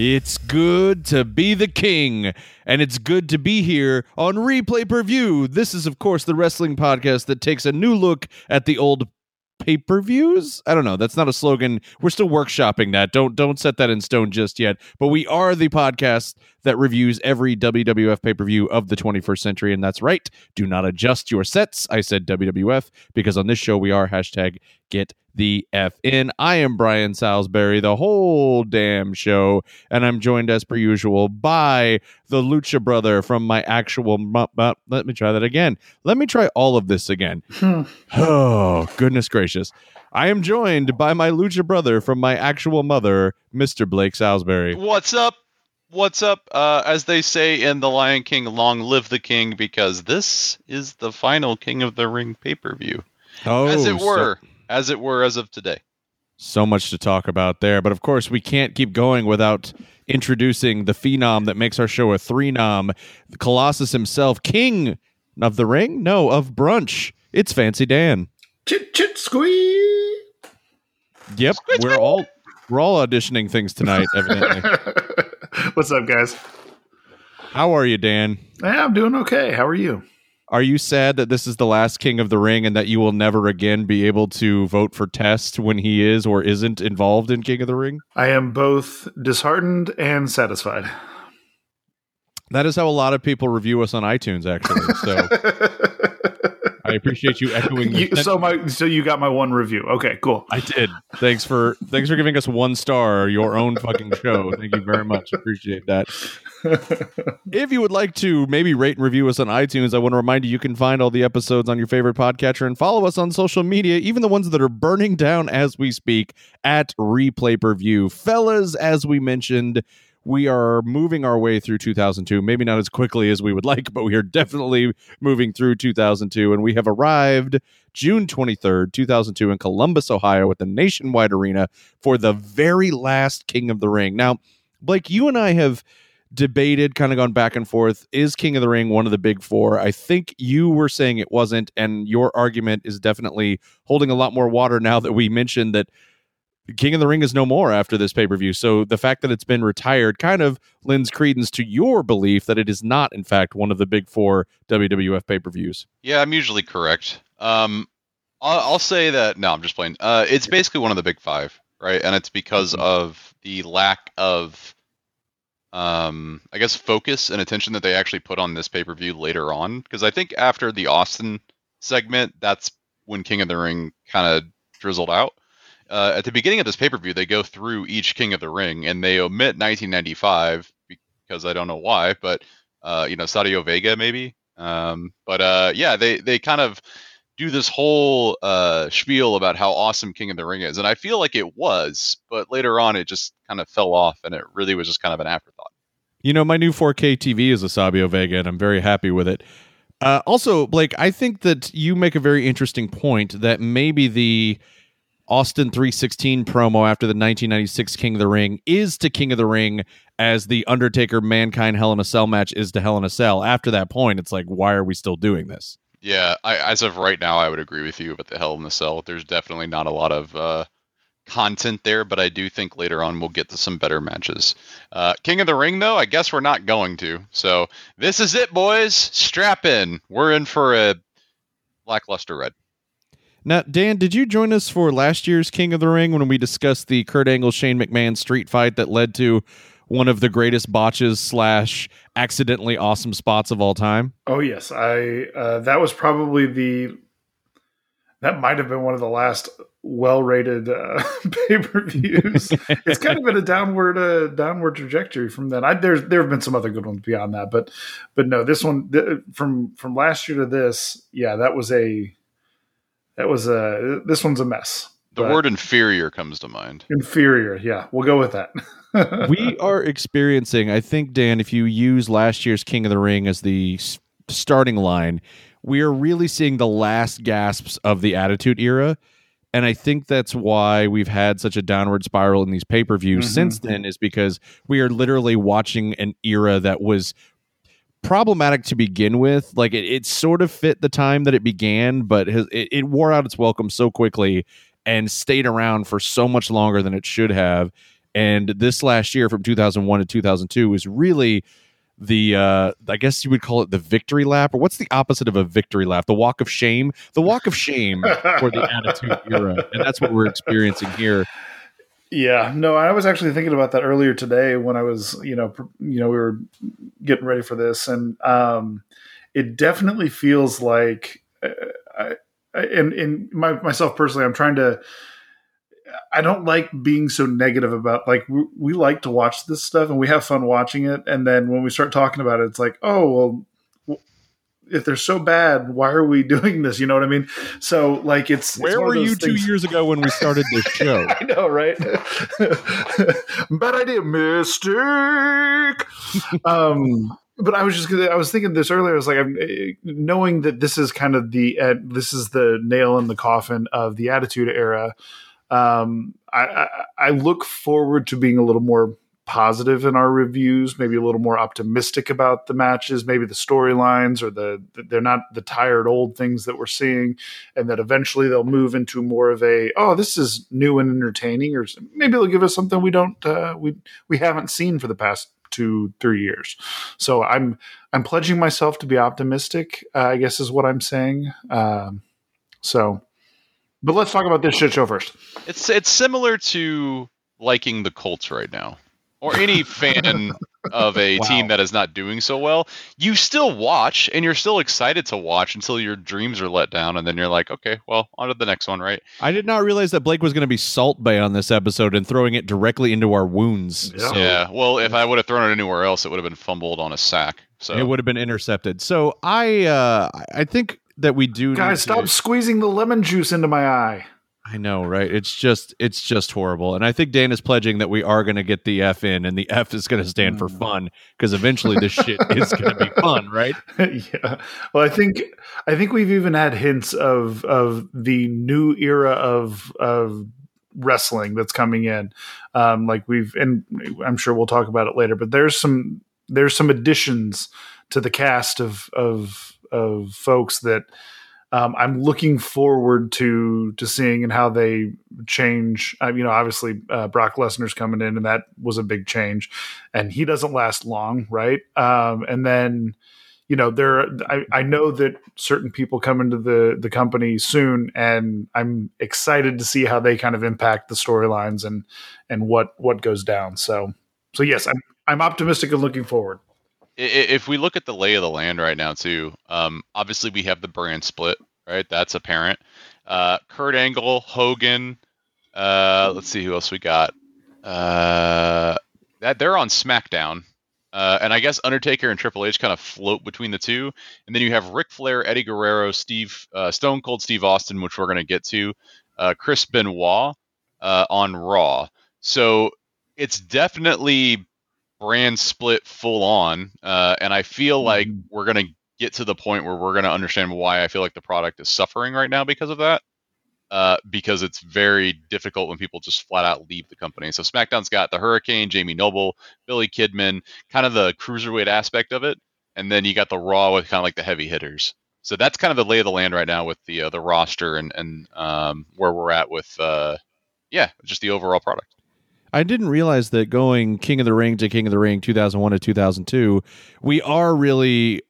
It's good to be the king, and it's good to be here on Replay Per View. This is, of course, the wrestling podcast that takes a new look at the old pay per views. I don't know. That's not a slogan. We're still workshopping that. Don't don't set that in stone just yet. But we are the podcast that reviews every WWF pay per view of the 21st century, and that's right. Do not adjust your sets. I said WWF because on this show we are hashtag Get the F in. I am Brian Salisbury, the whole damn show, and I'm joined as per usual by the Lucha Brother from my actual. Mu- mu- let me try that again. Let me try all of this again. Hmm. oh, goodness gracious. I am joined by my Lucha Brother from my actual mother, Mr. Blake Salisbury. What's up? What's up? Uh, as they say in The Lion King, long live the king, because this is the final King of the Ring pay per view. Oh, as it so- were. as it were as of today. so much to talk about there. But of course, we can't keep going without introducing the phenom that makes our show a three nom, Colossus himself, king of the ring? No, of brunch. It's Fancy Dan. Chit chit squeeze. Yep, we're all we're all auditioning things tonight, evidently. What's up, guys? How are you, Dan? Yeah, I'm doing okay. How are you? Are you sad that this is the last king of the ring and that you will never again be able to vote for Test when he is or isn't involved in King of the Ring? I am both disheartened and satisfied. That is how a lot of people review us on iTunes, actually. So I appreciate you echoing. You- so my so you got my one review. Okay, cool. I did. Thanks for thanks for giving us one star, your own fucking show. Thank you very much. Appreciate that. If you would like to maybe rate and review us on iTunes, I want to remind you you can find all the episodes on your favorite podcatcher and follow us on social media, even the ones that are burning down as we speak at Replay Per View. Fellas, as we mentioned, we are moving our way through 2002. Maybe not as quickly as we would like, but we are definitely moving through 2002. And we have arrived June 23rd, 2002, in Columbus, Ohio, at the Nationwide Arena for the very last King of the Ring. Now, Blake, you and I have debated, kind of gone back and forth. Is King of the Ring one of the big four? I think you were saying it wasn't, and your argument is definitely holding a lot more water now that we mentioned that King of the Ring is no more after this pay per view. So the fact that it's been retired kind of lends credence to your belief that it is not, in fact, one of the big four WWF pay per views. Yeah, I'm usually correct. Um, I'll, I'll say that. No, I'm just playing. Uh, it's basically one of the big five, right? And it's because of the lack of, um, I guess, focus and attention that they actually put on this pay per view later on. Because I think after the Austin segment, that's when King of the Ring kind of drizzled out. Uh, at the beginning of this pay per view, they go through each King of the Ring and they omit 1995 because I don't know why, but uh, you know, Savio Vega maybe. Um, but uh, yeah, they they kind of do this whole uh, spiel about how awesome King of the Ring is, and I feel like it was, but later on it just kind of fell off, and it really was just kind of an afterthought. You know, my new 4K TV is a Savio Vega, and I'm very happy with it. Uh, also, Blake, I think that you make a very interesting point that maybe the Austin 316 promo after the 1996 King of the Ring is to King of the Ring as the Undertaker Mankind Hell in a Cell match is to Hell in a Cell. After that point, it's like, why are we still doing this? Yeah, I, as of right now, I would agree with you about the Hell in a Cell. There's definitely not a lot of uh, content there, but I do think later on we'll get to some better matches. Uh, King of the Ring, though, I guess we're not going to. So this is it, boys. Strap in. We're in for a lackluster red. Now, Dan, did you join us for last year's King of the Ring when we discussed the Kurt Angle Shane McMahon street fight that led to one of the greatest botches slash accidentally awesome spots of all time? Oh yes, I uh, that was probably the that might have been one of the last well-rated uh, pay-per-views. it's kind of been a downward uh, downward trajectory from then. I, there's there have been some other good ones beyond that, but but no, this one th- from from last year to this, yeah, that was a that was a this one's a mess. The word inferior comes to mind. inferior, yeah, we'll go with that. we are experiencing, I think, Dan, if you use last year's King of the Ring as the starting line, we are really seeing the last gasps of the Attitude Era. And I think that's why we've had such a downward spiral in these pay per views Mhm. since then, is because we are literally watching an era that was problematic to begin with. Like it, it sort of fit the time that it began, but has, it, it wore out its welcome so quickly and stayed around for so much longer than it should have. And this last year, from 2001 to 2002, was really the uh I guess you would call it the victory lap, or what's the opposite of a victory lap? The walk of shame. The walk of shame for the Attitude Era, and that's what we're experiencing here. Yeah, no, I was actually thinking about that earlier today when I was, you know, you know, we were getting ready for this, and um, it definitely feels like, uh, I, I, and, and my, myself personally, I'm trying to. I don't like being so negative about like we, we like to watch this stuff and we have fun watching it, and then when we start talking about it, it's like, oh well, if they're so bad, why are we doing this? You know what I mean? So like it's Where it's were you those two years ago when we started this show? I know, right? Bad idea, mistake. um, but I was just I was thinking this earlier. I was like, I'm eh, knowing that this is kind of the uh, this is the nail in the coffin of the Attitude Era. Um, I, I, I look forward to being a little more positive in our reviews, maybe a little more optimistic about the matches, maybe the storylines or the they're not the tired old things that we're seeing, and that eventually they'll move into more of a oh this is new and entertaining, or maybe they'll give us something we don't uh, we we haven't seen for the past two three years. So I'm I'm pledging myself to be optimistic. Uh, I guess is what I'm saying. Um, so, but let's talk about this shit show first. It's it's similar to liking the Colts right now, or any fan of a Wow. team that is not doing so well. You still watch, and you're still excited to watch until your dreams are let down, and then you're like, okay, well, on to the next one, right? I did not realize that Blake was going to be Salt Bae on this episode and throwing it directly into our wounds. Yeah. So yeah. Well, if I would have thrown it anywhere else, it would have been fumbled on a sack. So it would have been intercepted. So I, uh, I think that we do. need Guys, to- stop squeezing the lemon juice into my eye. I know, right? It's just, it's just horrible. And I think Dan is pledging that we are going to get the F in, and the F is going to stand for Mm. fun because eventually this shit is going to be fun, right? yeah. Well, I think I think we've even had hints of of the new era of of wrestling that's coming in. Um, like we've, and I'm sure we'll talk about it later. But there's some there's some additions to the cast of of of folks that um, I'm looking forward to to seeing and how they change. Uh, you know, obviously uh, Brock Lesnar's coming in, and that was a big change, and he doesn't last long, right? Um, and then you know there I, I know that certain people come into the the company soon and i'm excited to see how they kind of impact the storylines and and what what goes down so so yes i'm i'm optimistic and looking forward if we look at the lay of the land right now too um, obviously we have the brand split right? That's apparent. Uh, kurt angle hogan uh, let's see who else we got. Uh, that they're on smackdown. Uh, and I guess Undertaker and Triple H kind of float between the two, and then you have Ric Flair, Eddie Guerrero, Steve uh, Stone Cold Steve Austin, which we're going to get to, uh, Chris Benoit on Raw. So it's definitely brand split full on, uh, and I feel like Mhm. we're going to get to the point where we're going to understand why I feel like the product is suffering right now because of that. Uh, because it's very difficult when people just flat out leave the company. So SmackDown's got the Hurricane, Jamie Noble, Billy Kidman, kind of the cruiserweight aspect of it, and then you got the Raw with kind of like the heavy hitters. So that's kind of the lay of the land right now with the uh, the roster and and um, where we're at with uh, yeah, just the overall product. I didn't realize that going King of the Ring to King of the Ring 2001 to 2002, we are really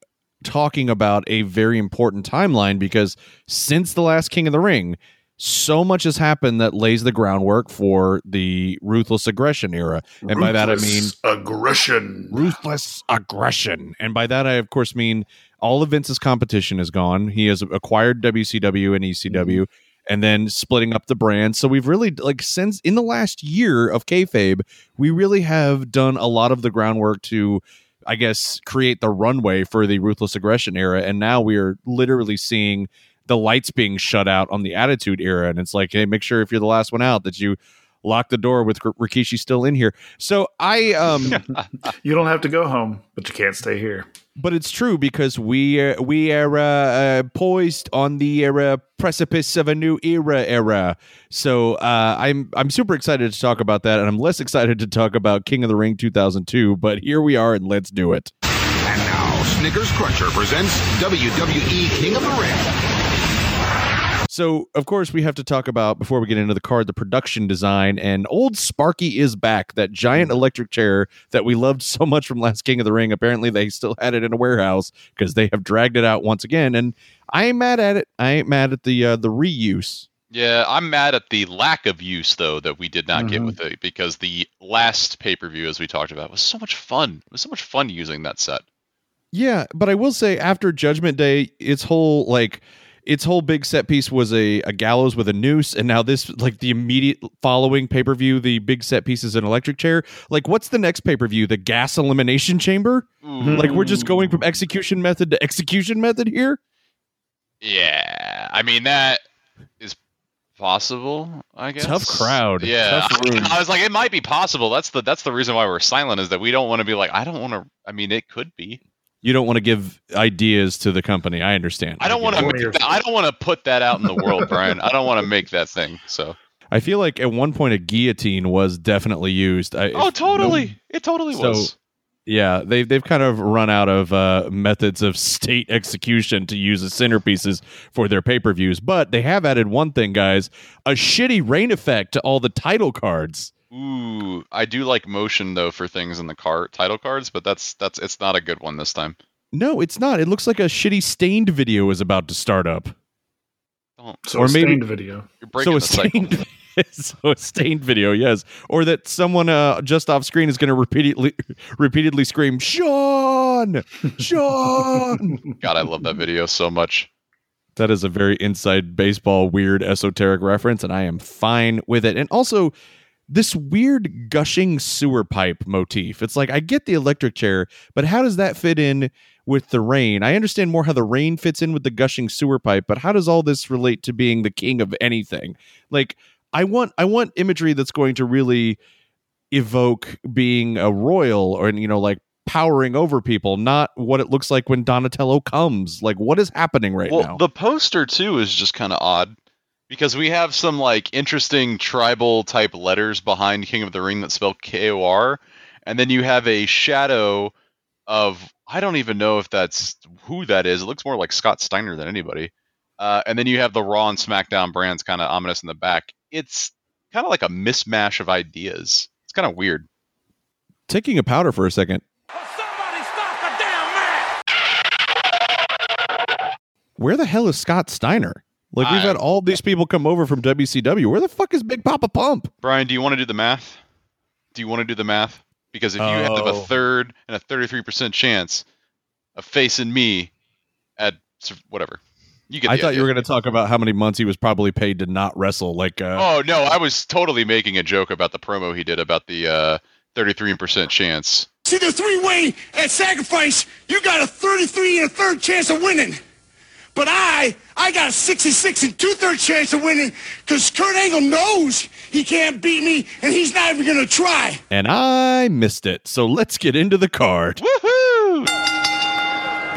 talking about a very important timeline because since the last King of the Ring, so much has happened that lays the groundwork for the ruthless aggression era. And by that I mean aggression ruthless aggression. And by that I of course mean all of Vince's competition is gone. He has acquired WCW and ECW mm-hmm. And then splitting up the brands. So we've really like since in the last year of kayfabe, we really have done a lot of the groundwork to I guess create the runway for the ruthless aggression era and now we are literally seeing the lights being shut out on the attitude era and it's like hey make sure if you're the last one out that you lock the door with R- Rikishi still in here. So I um you don't have to go home but you can't stay here but it's true because we are, we are uh, uh, poised on the uh, precipice of a new era era. So uh, I'm I'm super excited to talk about that, and I'm less excited to talk about King of the Ring 2002. But here we are, and let's do it. And now, Snickers Cruncher presents WWE King of the Ring. So, of course, we have to talk about before we get into the card the production design. And old Sparky is back. That giant electric chair that we loved so much from Last King of the Ring. Apparently, they still had it in a warehouse because they have dragged it out once again. And I ain't mad at it. I ain't mad at the uh, the reuse. Yeah, I'm mad at the lack of use though that we did not get Mhm. with it because the last pay per view, as we talked about, was so much fun. It was so much fun using that set. Yeah, but I will say after Judgment Day, its whole like its whole big set piece was a, a gallows with a noose, and now this like the immediate following pay per view, the big set piece is an electric chair. Like, what's the next pay per view? The gas elimination chamber? Ooh, Like, we're just going from execution method to execution method here. yeah, I mean that is possible. I guess Tough crowd. Yeah, Tough room. I, I was like, it might be possible. That's the that's the reason why we're silent is that we don't want to be like, I don't want to. I mean, it could be. You don't want to give ideas to the company. I understand. I don't want to. it. I don't want to put that out in the world, Brian. I don't want to make that thing. So. I feel like at one point a guillotine was definitely used. I, Oh, if- totally. It totally So- was. Yeah, they've they've kind of run out of uh, methods of state execution to use as centerpieces for their pay per views, but they have added one thing, guys: a shitty rain effect to all the title cards. Ooh, I do like motion though for things in the card title cards, but that's that's it's not a good one this time. No, it's not. It looks like a shitty stained video is about to start up. Don't So Or a maybe- stained video. you're breaking so a the cycle. stained, so a stained video, yes, or that someone uh, just off screen is going to repeatedly repeatedly scream, "Sean, Sean." God, I love that video so much. That is a very inside baseball, weird, esoteric reference, and I am fine with it. And also, this weird gushing sewer pipe motif. It's like, I get the electric chair, but how does that fit in with the rain? I understand more how the rain fits in with the gushing sewer pipe, but how does all this relate to being the king of anything? Like, I want, I want imagery that's going to really evoke being a royal or, you know, like powering over people, not what it looks like when Donatello comes. Like, what is happening right well, now? the poster too is just kind of odd because we have some like interesting tribal type letters behind King of the Ring that spell K O R, and then you have a shadow of I don't even know if that's who that is. It looks more like Scott Steiner than anybody. Uh, and then you have the Raw and SmackDown brands kind of ominous in the back. It's kind of like a mismatch of ideas. It's kind of weird. taking a powder for a second. Somebody stop the damn match! Where the hell is Scott Steiner? Like we've I- had all these people come over from WCW. Where the fuck is Big Papa Pump? Brian, do you want to do the math? Do you want to do the math? Because if you have a Oh. third and a 33% chance of facing me at whatever, you get I the thought you were going to talk about how many months he was probably paid to not wrestle. Like, uh, Oh, no, I was totally making a joke about the promo he did about the uh, 33% chance. See the three way at sacrifice, you got a 33 and a third chance of winning. But I, I got a 66 and two thirds chance of winning because Kurt Angle knows he can't beat me and he's not even going to try. and I missed it. So let's get into the card. Woohoo!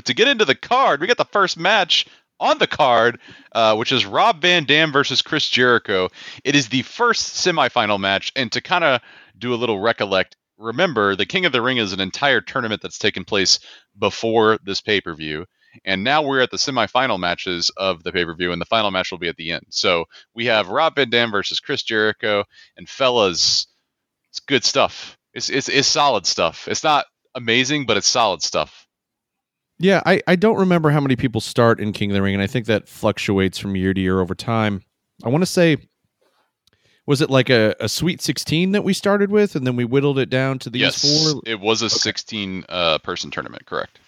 To get into the card, we got the first match on the card, uh, which is Rob Van Dam versus Chris Jericho. It is the first semifinal match, and to kind of do a little recollect, remember the King of the Ring is an entire tournament that's taken place before this pay per view. And now we're at the semifinal matches of the pay per view, and the final match will be at the end. So we have Rob Van Dam versus Chris Jericho, and fellas, it's good stuff. It's it's, it's solid stuff. It's not amazing, but it's solid stuff. Yeah, I, I don't remember how many people start in King of the Ring, and I think that fluctuates from year to year over time. I want to say, was it like a, a Sweet 16 that we started with, and then we whittled it down to these yes, four? it was a 16 uh, person tournament, correct?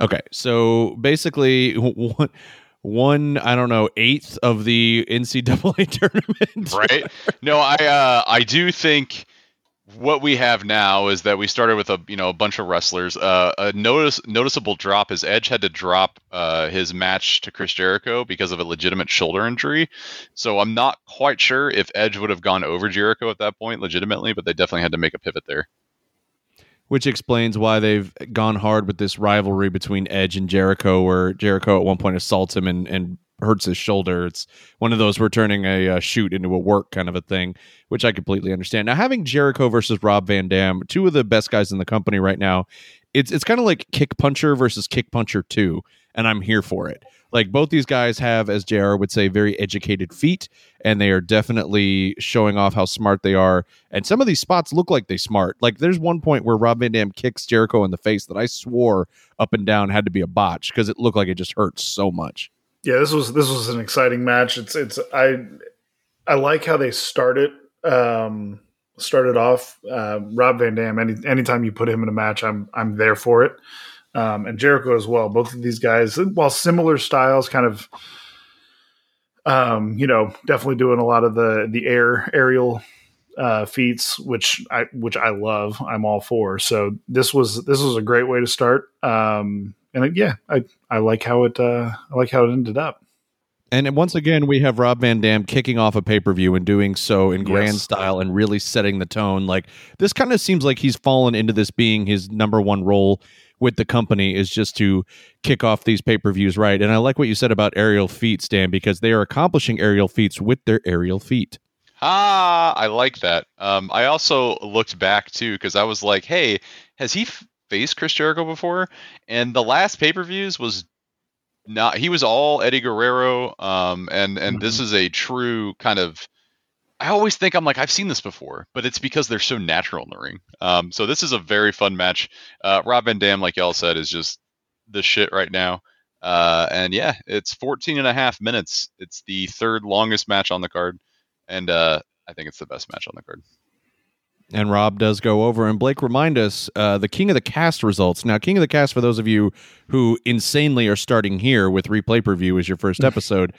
Okay, so basically one, one I don't know eighth of the NCAA tournament, Right? no, I uh, I do think what we have now is that we started with a you know a bunch of wrestlers. Uh, a notice noticeable drop is Edge had to drop uh, his match to Chris Jericho because of a legitimate shoulder injury. So I'm not quite sure if Edge would have gone over Jericho at that point legitimately, but they definitely had to make a pivot there. Which explains why they've gone hard with this rivalry between Edge and Jericho, where Jericho at one point assaults him and, and hurts his shoulder. It's one of those we're turning a uh, shoot into a work kind of a thing, which I completely understand. Now, having Jericho versus Rob Van Dam, two of the best guys in the company right now, it's it's kind of like Kick Puncher versus Kick Puncher Two, and I'm here for it. Like both these guys have, as JR would say, very educated feet, and they are definitely showing off how smart they are. And some of these spots look like they smart. Like there's one point where Rob Van Dam kicks Jericho in the face that I swore up and down had to be a botch because it looked like it just hurt so much. Yeah, this was this was an exciting match. It's it's I I like how they started um started off. Uh, Rob Van Dam. Any anytime you put him in a match, I'm I'm there for it. Um, and Jericho as well. Both of these guys, while similar styles, kind of, um, you know, definitely doing a lot of the the air aerial uh, feats, which I which I love. I'm all for. So this was this was a great way to start. Um, and it, yeah, I I like how it uh, I like how it ended up. And once again, we have Rob Van Dam kicking off a pay per view and doing so in grand Yes. style and really setting the tone. Like this kind of seems like he's fallen into this being his number one role with the company is just to kick off these pay per views right. And I like what you said about aerial feats, Dan, because they are accomplishing aerial feats with their aerial feet. Ah, I like that. Um, I also looked back too because I was like, hey, has he f- faced Chris Jericho before? And the last pay per views was not. He was all Eddie Guerrero. Um, and and this is a true kind of. I always think I'm like I've seen this before, but it's because they're so natural in the ring. Um, so this is a very fun match. Uh, Rob Van Dam, like y'all said, is just the shit right now. Uh, and yeah, it's 14 and a half minutes. It's the third longest match on the card and uh, I think it's the best match on the card. And Rob does go over. And Blake, remind us uh, the King of the Cast results. Now, King of the Cast, for those of you who insanely are starting here with replay preview view as your first episode,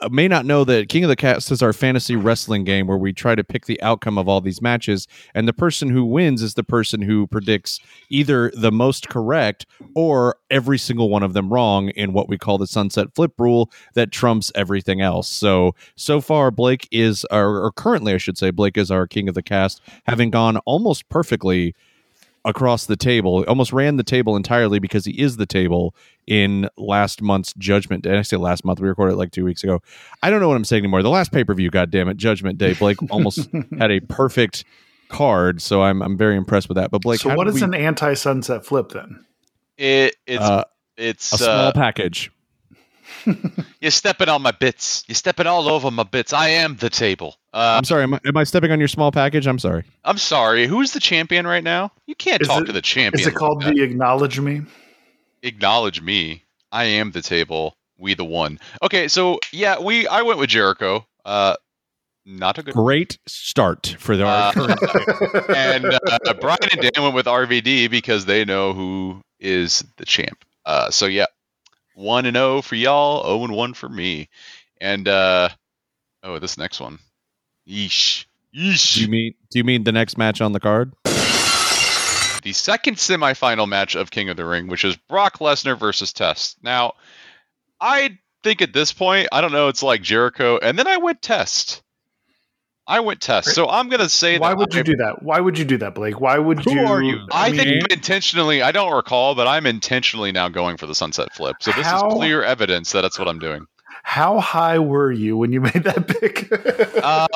Uh, may not know that King of the Cast is our fantasy wrestling game where we try to pick the outcome of all these matches. And the person who wins is the person who predicts either the most correct or every single one of them wrong in what we call the sunset flip rule that trumps everything else. So, so far, Blake is, our, or currently, I should say, Blake is our King of the Cast, having gone almost perfectly across the table, almost ran the table entirely because he is the table in last month's Judgment Day. I say last month, we recorded it like two weeks ago. I don't know what I'm saying anymore. The last pay per view, God damn it, Judgment Day. Blake almost had a perfect card, so I'm I'm very impressed with that. But Blake, so how what did is we- an anti sunset flip then? It it's uh, it's a small uh, package? you're stepping on my bits. You're stepping all over my bits. I am the table. Uh, I'm sorry. Am I, am I stepping on your small package? I'm sorry. I'm sorry. Who's the champion right now? You can't Is talk it- to the champion. Is it called that. the acknowledge me? acknowledge me? I am the table. We the one. Okay, so yeah, we I went with Jericho. Uh, not a good. Great start for the Uh, and uh, Brian and Dan went with RVD because they know who is the champ. Uh, so yeah, one and zero for y'all, zero and one for me. And uh, oh, this next one, yeesh, Yeesh. do you mean do you mean the next match on the card? The second semifinal match of King of the Ring, which is Brock Lesnar versus Test. Now, I think at this point, I don't know, it's like Jericho, and then I went Test. I went Test, so I'm gonna say Why that would you I- do that? Why would you do that, Blake? Why would Who you? are you? I mean, think intentionally, I don't recall, but I'm intentionally now going for the sunset flip. So this How- is clear evidence that that's what I'm doing. How high were you when you made that pick? Uh,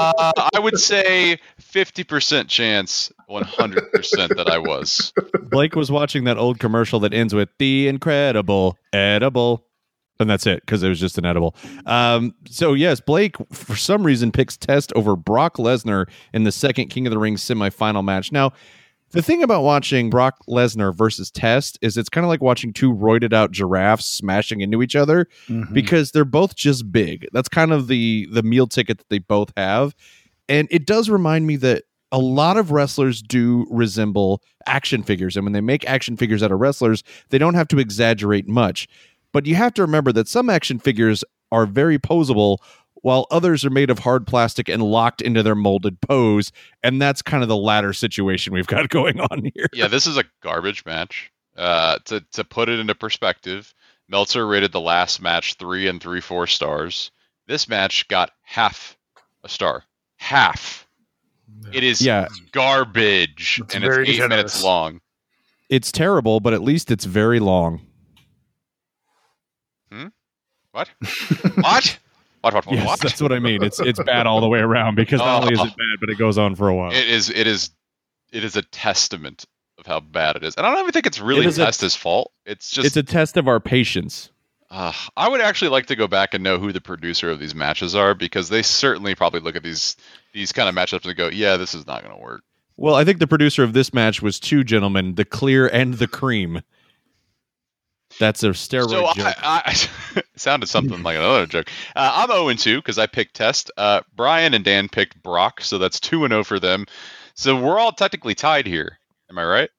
I would say 50% chance, 100% that I was. Blake was watching that old commercial that ends with the incredible edible. And that's it because it was just an edible. Um, so, yes, Blake, for some reason, picks Test over Brock Lesnar in the second King of the Ring semifinal match. Now, the thing about watching Brock Lesnar versus Test is it's kind of like watching two roided out giraffes smashing into each other Mhm. because they're both just big. That's kind of the the meal ticket that they both have. And it does remind me that a lot of wrestlers do resemble action figures. And when they make action figures out of wrestlers, they don't have to exaggerate much. But you have to remember that some action figures are very posable while others are made of hard plastic and locked into their molded pose. And that's kind of the latter situation we've got going on here. Yeah, this is a garbage match. Uh, to, to put it into perspective, Meltzer rated the last match three and three four stars. This match got half a star. Half. It is Yeah. garbage, It's and it's eight generous. minutes long. It's terrible, but at least it's very long. Hmm? What? what? What? What? Yes, what? that's what I mean. It's it's bad all the way around because not only is Oh. it bad, but it goes on for a while. It is. It is. It is a testament of how bad it is. And I don't even think it's really It a- fault. It's just. it's a test of our patience. Uh, I would actually like to go back and know who the producer of these matches are because they certainly probably look at these these kind of matchups and go, "Yeah, this is not going to work." Well, I think the producer of this match was two gentlemen, the clear and the cream. That's a steroid So joke. I, I sounded something like another joke. Uh, I'm 0 and 2 because I picked Test. Uh, Brian and Dan picked Brock, so that's 2 and 0 for them. So we're all technically tied here. Am I right?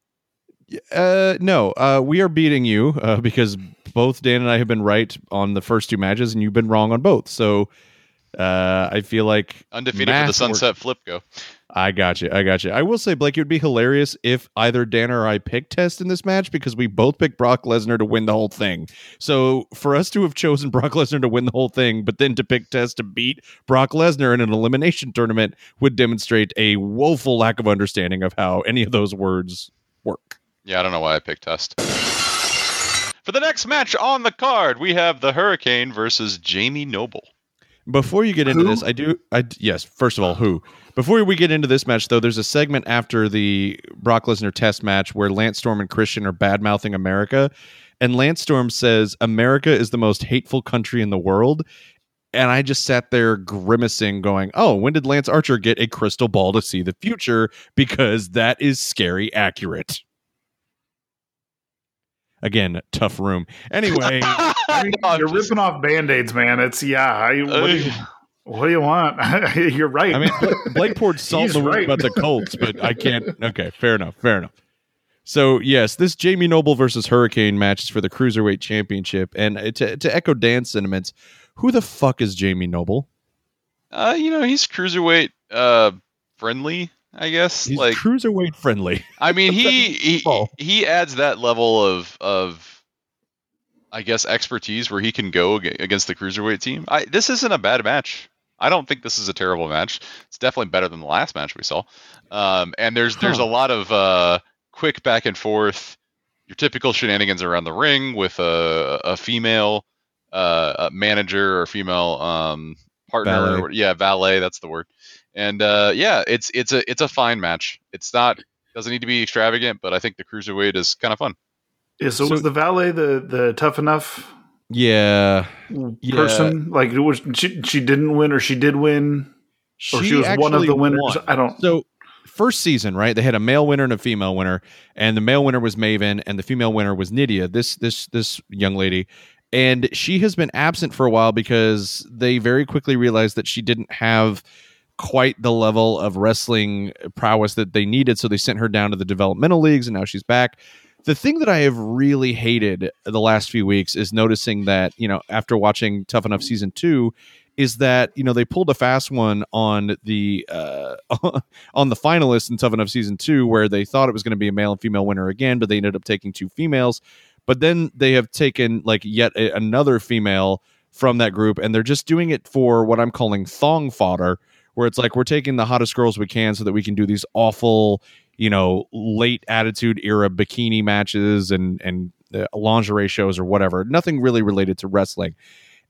Uh, no, uh, we are beating you uh, because both Dan and I have been right on the first two matches, and you've been wrong on both. So uh, I feel like Undefeated for the Sunset Flip go. I got you. I got you. I will say, Blake, it would be hilarious if either Dan or I picked Test in this match because we both picked Brock Lesnar to win the whole thing. So for us to have chosen Brock Lesnar to win the whole thing, but then to pick Test to beat Brock Lesnar in an elimination tournament would demonstrate a woeful lack of understanding of how any of those words work. Yeah, I don't know why I picked Test. For the next match on the card, we have the Hurricane versus Jamie Noble. Before you get into Who? this, I do. I yes. First of all, who? Before we get into this match, though, there's a segment after the Brock Lesnar test match where Lance Storm and Christian are bad mouthing America, and Lance Storm says America is the most hateful country in the world. And I just sat there grimacing, going, "Oh, when did Lance Archer get a crystal ball to see the future? Because that is scary accurate." Again, tough room. Anyway. I mean, I'm you're just- ripping off band-aids, man. It's yeah. I, what, do you, what do you want? you're right. I mean, Blake, Blake poured salt in the wound right. about the Colts, but I can't. Okay, fair enough. Fair enough. So yes, this Jamie Noble versus Hurricane match is for the cruiserweight championship, and uh, to, to echo Dan's sentiments, who the fuck is Jamie Noble? Uh, you know, he's cruiserweight uh friendly, I guess. He's like cruiserweight friendly. I mean, he he, Oh. he adds that level of of I guess expertise where he can go against the cruiserweight team. I this isn't a bad match. I don't think this is a terrible match. It's definitely better than the last match we saw. Um, and there's there's a lot of uh, quick back and forth, your typical shenanigans around the ring with a a female uh, a manager or female um, partner. Valet. Or, yeah, valet. That's the word. And uh, yeah, it's it's a it's a fine match. It's not doesn't need to be extravagant, but I think the cruiserweight is kind of fun. Yeah, so, So- was the valet the the tough enough Yeah, Yeah. person? Like, it was she she didn't win, or she did win, or she, was one of the winners? won. I don't. So first season, right? They had a male winner and a female winner, and the male winner was Maven, and the female winner was Nydia. This this this young lady, and she has been absent for a while because they very quickly realized that she didn't have quite the level of wrestling prowess that they needed, so they sent her down to the developmental leagues, and now she's back. The thing that I have really hated the last few weeks is noticing that, you know, after watching Tough Enough season two, is that, you know, they pulled a fast one on the uh on the finalists in Tough Enough season two, where they thought it was going to be a male and female winner again, but they ended up taking two females. But then they have taken like yet a, another female from that group, and they're just doing it for what I'm calling thong fodder, where it's like we're taking the hottest girls we can so that we can do these awful, you know, late attitude era bikini matches and and uh, lingerie shows or whatever. Nothing really related to wrestling.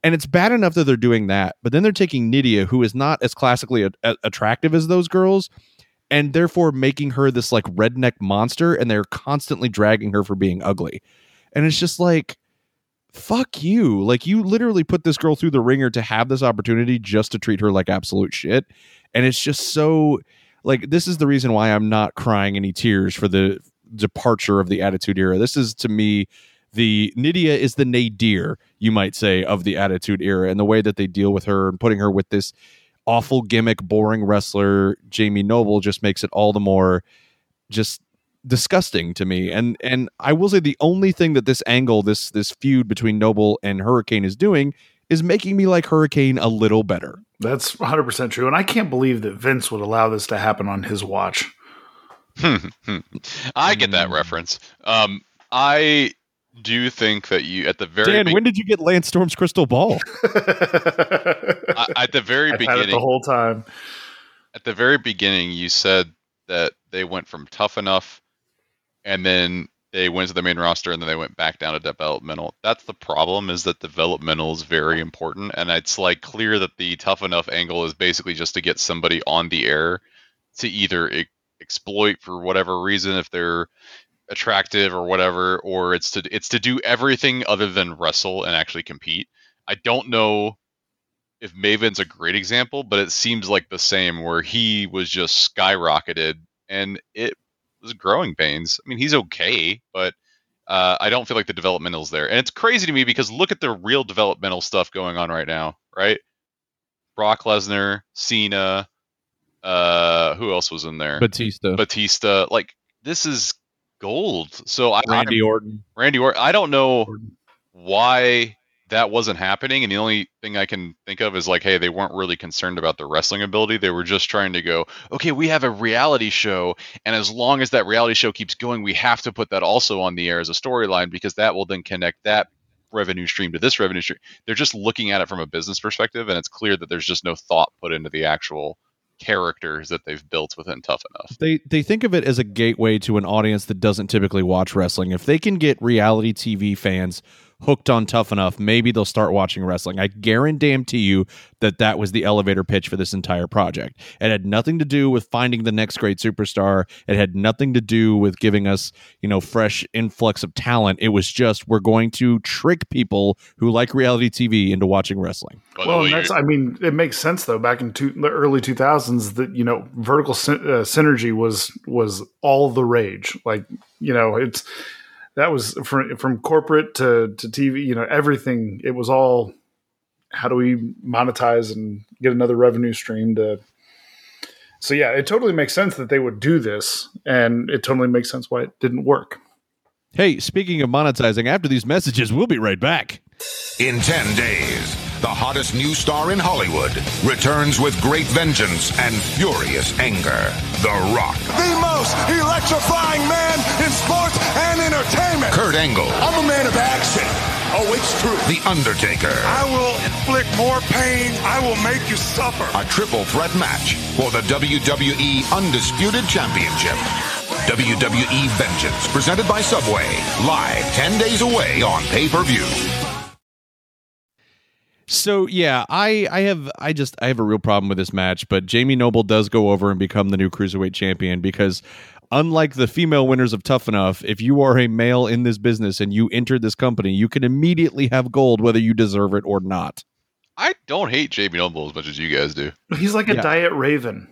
And it's bad enough that they're doing that, but then they're taking Nydia, who is not as classically a- a- attractive as those girls, and therefore making her this like redneck monster, and they're constantly dragging her for being ugly. And it's just like, fuck you. Like, you literally put this girl through the ringer to have this opportunity just to treat her like absolute shit. And it's just so, like, this is the reason why I'm not crying any tears for the departure of the Attitude Era. This is to me the Nydia is the nadir, you might say, of the Attitude Era, and the way that they deal with her and putting her with this awful gimmick, boring wrestler Jamie Noble just makes it all the more just disgusting to me. And and I will say the only thing that this angle, this this feud between Noble and Hurricane is doing is making me like Hurricane a little better. That's 100 percent true, and I can't believe that Vince would allow this to happen on his watch. I get that Hmm. reference. Um, I do think that you at the very Dan, be- when did you get Lance Storm's crystal ball? I- at the very I've had it beginning the whole time. at the very beginning you said that they went from tough enough and then they went to the main roster and then they went back down to developmental that's the problem is that developmental is very important and it's like clear that the tough enough angle is basically just to get somebody on the air to either e- exploit for whatever reason if they're attractive or whatever, or it's to it's to do everything other than wrestle and actually compete. I don't know if Maven's a great example, but it seems like the same where he was just skyrocketed and it was growing pains. I mean, he's okay, but uh, I don't feel like the developmental's there. And it's crazy to me because look at the real developmental stuff going on right now, right? Brock Lesnar, Cena, uh, who else was in there? Batista, Batista. Like this is gold. So I, Randy I, Orton. Randy Orton. I don't know why that wasn't happening, and the only thing I can think of is like, hey, they weren't really concerned about the wrestling ability. They were just trying to go, okay, we have a reality show, and as long as that reality show keeps going, we have to put that also on the air as a storyline because that will then connect that revenue stream to this revenue stream. They're just looking at it from a business perspective, and it's clear that there's just no thought put into the actual characters that they've built within Tough Enough. They they think of it as a gateway to an audience that doesn't typically watch wrestling. If they can get reality TV fans hooked on Tough Enough, maybe they'll start watching wrestling. I guarantee you that that was the elevator pitch for this entire project. It had nothing to do with finding the next great superstar. It had nothing to do with giving us, you know, fresh influx of talent. It was just we're going to trick people who like reality TV into watching wrestling. Well, and that's I mean, it makes sense though. Back in two, the early two thousands, that you know, vertical sy- uh, synergy was was all the rage. Like you know, it's that was from from corporate to to TV. You know, everything. It was all. How do we monetize and get another revenue stream to? So yeah, it totally makes sense that they would do this, and it totally makes sense why it didn't work. Hey, speaking of monetizing, after these messages, we'll be right back. In 10 days, the hottest new star in Hollywood returns with great vengeance and furious anger. The Rock. The most electrifying man in sports and entertainment. Kurt Angle. I'm a man of action. Oh, it's true. The Undertaker. I will inflict more pain. I will make you suffer. A triple threat match for the WWE Undisputed Championship. WWE Vengeance, presented by Subway. Live 10 days away on pay per view. So yeah, I I have I just I have a real problem with this match, but Jamie Noble does go over and become the new cruiserweight champion because unlike the female winners of Tough Enough, if you are a male in this business and you entered this company, you can immediately have gold whether you deserve it or not. I don't hate Jamie Noble as much as you guys do. He's like a Yeah. diet raven,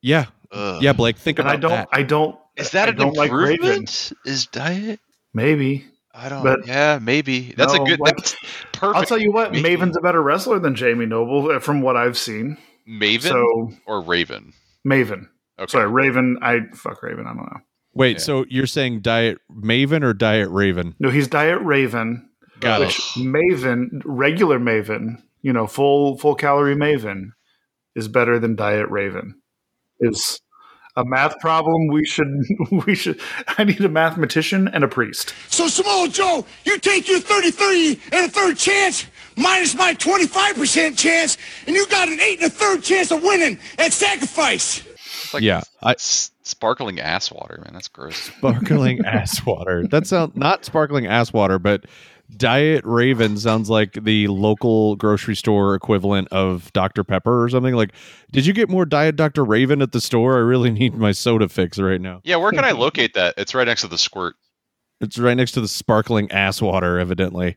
Yeah. Ugh. Yeah, Blake, think and I about don't. that. I don't. Is that I an don't like improvement? Is diet? Maybe. I don't. But- yeah, maybe. That's No, a good. like- that's perfect. I'll tell you what, Maybe. Maven's a better wrestler than Jamie Noble uh, from what I've seen. Maven So or Raven. Maven. Okay. Sorry, Raven. I fuck Raven. I don't know. Wait, Yeah. so you're saying Diet Maven or Diet Raven? No, he's Diet Raven. Got which Maven, regular Maven, you know, full full calorie Maven, is better than Diet Raven. Is a math problem. We should we should. I need a mathematician and a priest. So, Samoa Joe, you take your 33 and a third chance minus my 25% chance, and you got an eight and a third chance of winning at sacrifice. It's like yeah, I, s- sparkling ass water, man. That's gross. sparkling ass water. That sounds not sparkling ass water, but Diet Raven sounds like the local grocery store equivalent of Dr. Pepper or something. Like, did you get more Diet Dr. Raven at the store? I really need my soda fix right now. Yeah, where can I locate that? It's right next to the squirt. It's right next to the sparkling ass water, evidently.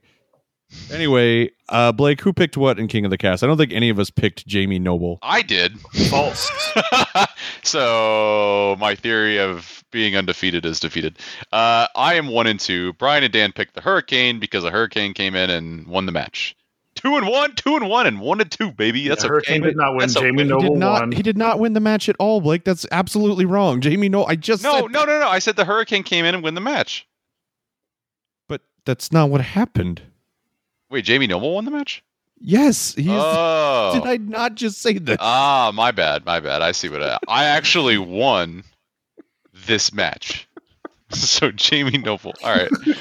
Anyway, uh, Blake, who picked what in King of the Cast? I don't think any of us picked Jamie Noble. I did. False. so my theory of being undefeated is defeated. Uh, I am one and two. Brian and Dan picked the Hurricane because a Hurricane came in and won the match. Two and one, two and one, and one and two, baby. That's Yeah, Hurricane okay. did not win. That's Jamie okay. He Noble did not. won. He did not win the match at all, Blake. That's absolutely wrong. Jamie Noble. I just No, said no, no, no. I said the Hurricane came in and win the match. but that's not what happened. Wait, Jamie Noble won the match? Yes, he is. Oh. Did I not just say that? Ah, my bad, my bad. I see what I, I actually won this match. So Jamie Noble. All right, you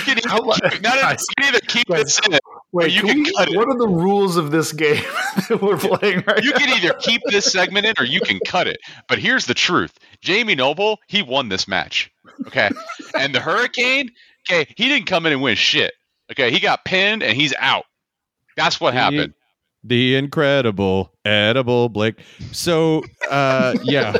can either, How mu- keep, no, no, no, you can either keep this in, Wait, you can can we- cut it. what are the rules of this game that we're playing right you now? can either keep this segment in or you can cut it. But here's the truth: Jamie Noble, he won this match. Okay, and the Hurricane, okay, he didn't come in and win shit. Okay, he got pinned and he's out. That's what happened. The incredible edible Blake. So, uh, yeah,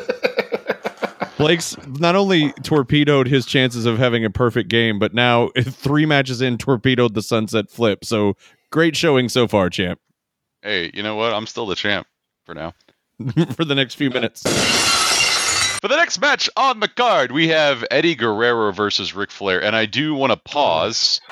Blake's not only torpedoed his chances of having a perfect game, but now three matches in torpedoed the sunset flip. So great showing so far, champ. Hey, you know what? I'm still the champ for now. for the next few minutes. For the next match on the card, we have Eddie Guerrero versus Ric Flair, and I do want to pause.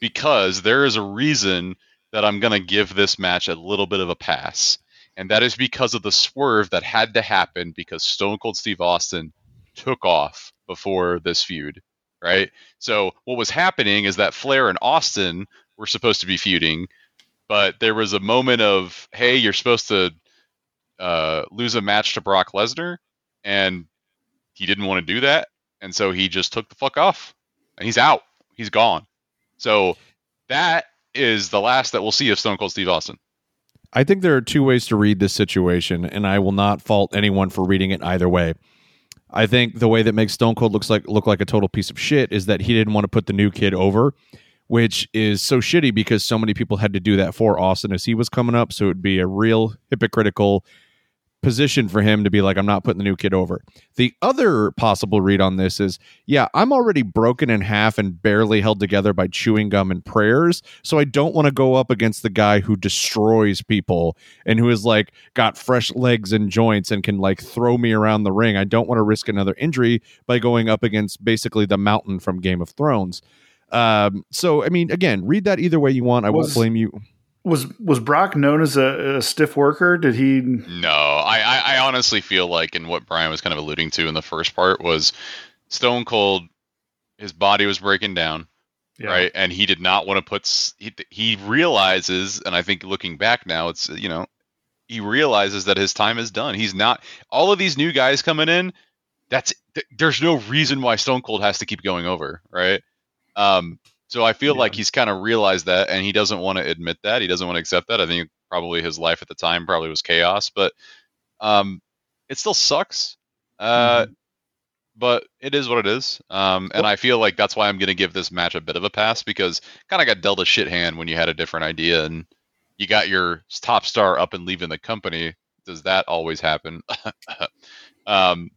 Because there is a reason that I'm going to give this match a little bit of a pass. And that is because of the swerve that had to happen because Stone Cold Steve Austin took off before this feud, right? So what was happening is that Flair and Austin were supposed to be feuding, but there was a moment of, hey, you're supposed to uh, lose a match to Brock Lesnar, and he didn't want to do that, and so he just took the fuck off, and he's out, he's gone. So that is the last that we'll see of Stone Cold Steve Austin. I think there are two ways to read this situation, and I will not fault anyone for reading it either way. I think the way that makes Stone Cold looks like look like a total piece of shit is that he didn't want to put the new kid over, which is so shitty because so many people had to do that for Austin as he was coming up. So it would be a real hypocritical position for him to be like, I'm not putting the new kid over. The other possible read on this is, yeah, I'm already broken in half and barely held together by chewing gum and prayers. So I don't want to go up against the guy who destroys people and who is like got fresh legs and joints and can like throw me around the ring. I don't want to risk another injury by going up against basically the mountain from Game of Thrones. Um, so I mean, again, read that either way you want. I won't blame you. Was was Brock known as a, a stiff worker? Did he? No, I, I, I honestly feel like, and what Brian was kind of alluding to in the first part was Stone Cold, his body was breaking down, Yeah. right? And he did not want to put. He, he realizes, and I think looking back now, it's you know, he realizes that his time is done. He's not. All of these new guys coming in, that's th- there's no reason why Stone Cold has to keep going over, right? Um, so I feel Yeah. like he's kind of realized that, and he doesn't want to admit that. He doesn't want to accept that. I think probably his life at the time probably was chaos, but um, it still sucks. Uh, but it is what it is. Um, and I feel like that's why I'm going to give this match a bit of a pass because kind of got dealt a shit hand when you had a different idea and you got your top star up and leaving the company. Does that always happen? um,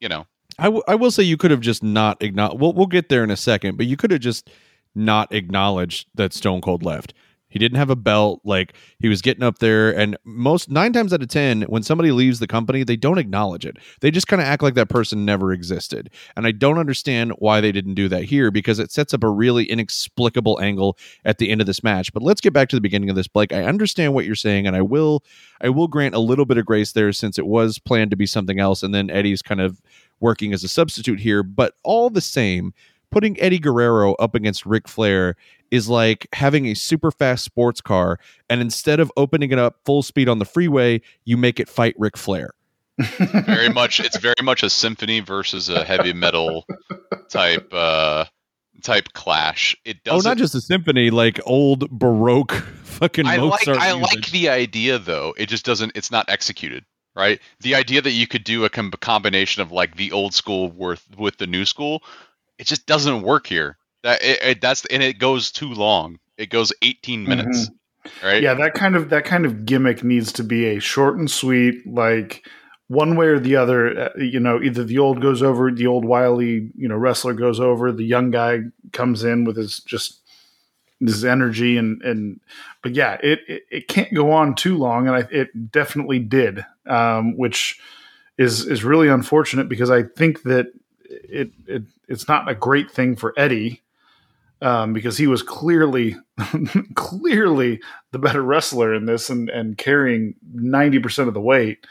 you know, I, w- I will say you could have just not acknowledged. We'll, we'll get there in a second, but you could have just not acknowledged that Stone Cold left. He didn't have a belt. Like he was getting up there, and most nine times out of ten, when somebody leaves the company, they don't acknowledge it. They just kind of act like that person never existed. And I don't understand why they didn't do that here because it sets up a really inexplicable angle at the end of this match. But let's get back to the beginning of this, Blake. I understand what you're saying, and I will I will grant a little bit of grace there since it was planned to be something else, and then Eddie's kind of working as a substitute here. But all the same, putting Eddie Guerrero up against Ric Flair is like having a super fast sports car, and instead of opening it up full speed on the freeway, you make it fight Ric Flair. very much. It's very much a symphony versus a heavy metal type uh, type clash. It Oh, doesn't. not just a symphony, like old Baroque fucking I like Mozart. I music. like the idea though. It just doesn't. It's not executed right. The idea that you could do a com- combination of like the old school with with the new school, it just doesn't work here. That it, it, that's and it goes too long. It goes 18 minutes, right? Yeah, that kind of that kind of gimmick needs to be a short and sweet, like one way or the other. uh, You know, either the old goes over, the old wily, you know, wrestler goes over, the young guy comes in with his just his energy and and. But yeah, it it, it can't go on too long, and I, it definitely did, um, which is is really unfortunate because I think that it, it it's not a great thing for Eddie. Um, because he was clearly, clearly the better wrestler in this and, and carrying 90% of the weight.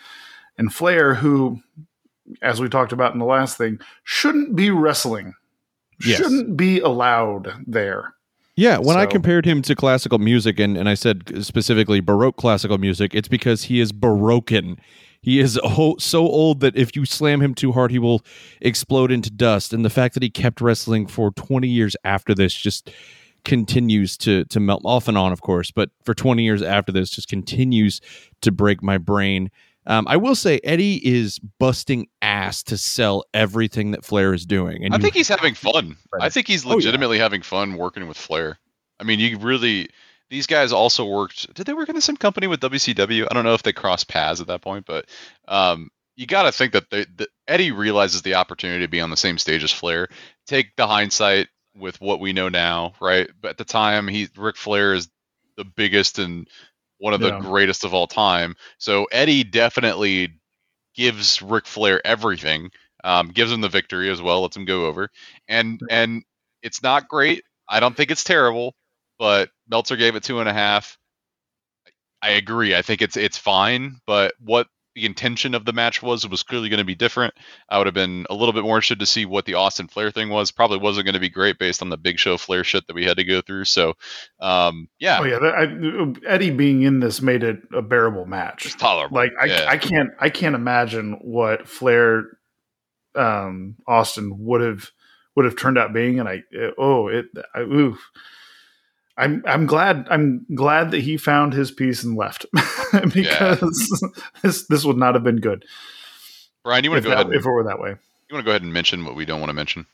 And Flair, who, as we talked about in the last thing, shouldn't be wrestling, Yes. shouldn't be allowed there. Yeah, when I compared him to classical music, and, and I said specifically Baroque classical music, it's because he is Baroquan. He is so old that if you slam him too hard, he will explode into dust. And the fact that he kept wrestling for 20 years after this just continues to to melt off and on, of course. But for 20 years after this, just continues to break my brain. Um, I will say Eddie is busting ass to sell everything that Flair is doing. And I you- think he's having fun. I think he's Oh, yeah. legitimately having fun working with Flair. I mean, you really these guys also worked. Did they work in the same company with WCW? I don't know if they crossed paths at that point, but um, you got to think that, they, that Eddie realizes the opportunity to be on the same stage as Flair. Take the hindsight with what we know now, right? But at the time, he Ric Flair is the biggest and one of the Yeah. greatest of all time. So Eddie definitely gives Ric Flair everything, um, gives him the victory as well, lets him go over, and and it's not great. I don't think it's terrible, but Meltzer gave it two and a half. I agree. I think it's it's fine, but what the intention of the match was was clearly going to be different. I would have been a little bit more interested to see what the Austin Flair thing was. Probably wasn't going to be great based on the Big Show Flair shit that we had to go through. So, um, yeah, Oh yeah, that, I, Eddie being in this made it a bearable match. it's tolerable. Like I, Yeah. I can't, I can't imagine what Flair, um, Austin would have would have turned out being. And I, oh, it, I, ooh, I'm, I'm glad, I'm glad that he found his peace and left because this, this would not have been good Brian, you want to go that- ahead? And, if it were that way. you want to go ahead and mention what we don't want to mention?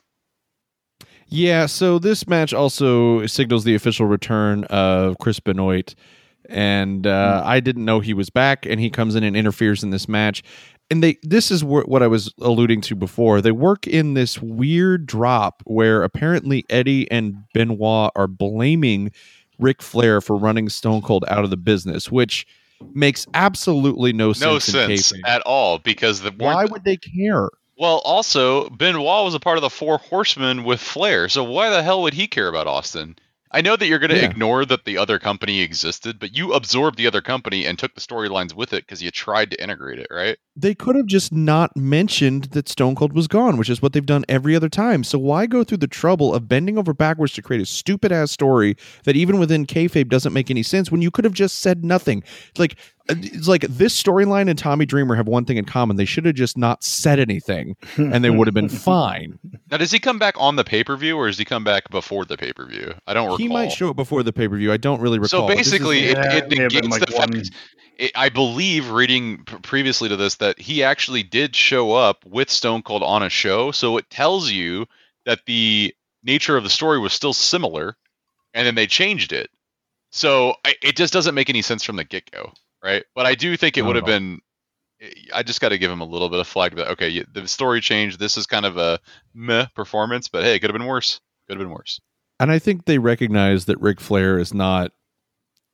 Yeah, so this match also signals the official return of Chris Benoit. And uh, I didn't know he was back, and he comes in and interferes in this match. And they this is wh- what I was alluding to before. They work in this weird drop where apparently Eddie and Benoit are blaming Ric Flair for running Stone Cold out of the business, which makes absolutely no sense. No sense kayfabe. at all because the Why would they care? Well, also Benoit was a part of the Four Horsemen with Flair, so why the hell would he care about Austin? I know that you're going to Yeah. ignore that the other company existed, but you absorbed the other company and took the storylines with it because you tried to integrate it, right? they could have just not mentioned that Stone Cold was gone, which is what they've done every other time. So why go through the trouble of bending over backwards to create a stupid ass story that even within kayfabe doesn't make any sense when you could have just said nothing? Like, it's like this storyline and Tommy Dreamer have one thing in common: they should have just not said anything, and they would have been fine. Now, does he come back on the pay per view or does he come back before the pay per view? I don't recall. He might show it before the pay per view. I don't really recall. So but this is- basically, it, Yeah, it it may have been negates like the fact. It, I believe, reading p- previously to this, that he actually did show up with Stone Cold on a show. So it tells you that the nature of the story was still similar, and then they changed it. So it just doesn't make any sense from the get go, right? But I do think it would have been. I just got to give him a little bit of flag that okay, the story changed. This is kind of a meh performance, but hey, it could have been worse. Could have been worse. and I think they recognize that Ric Flair is not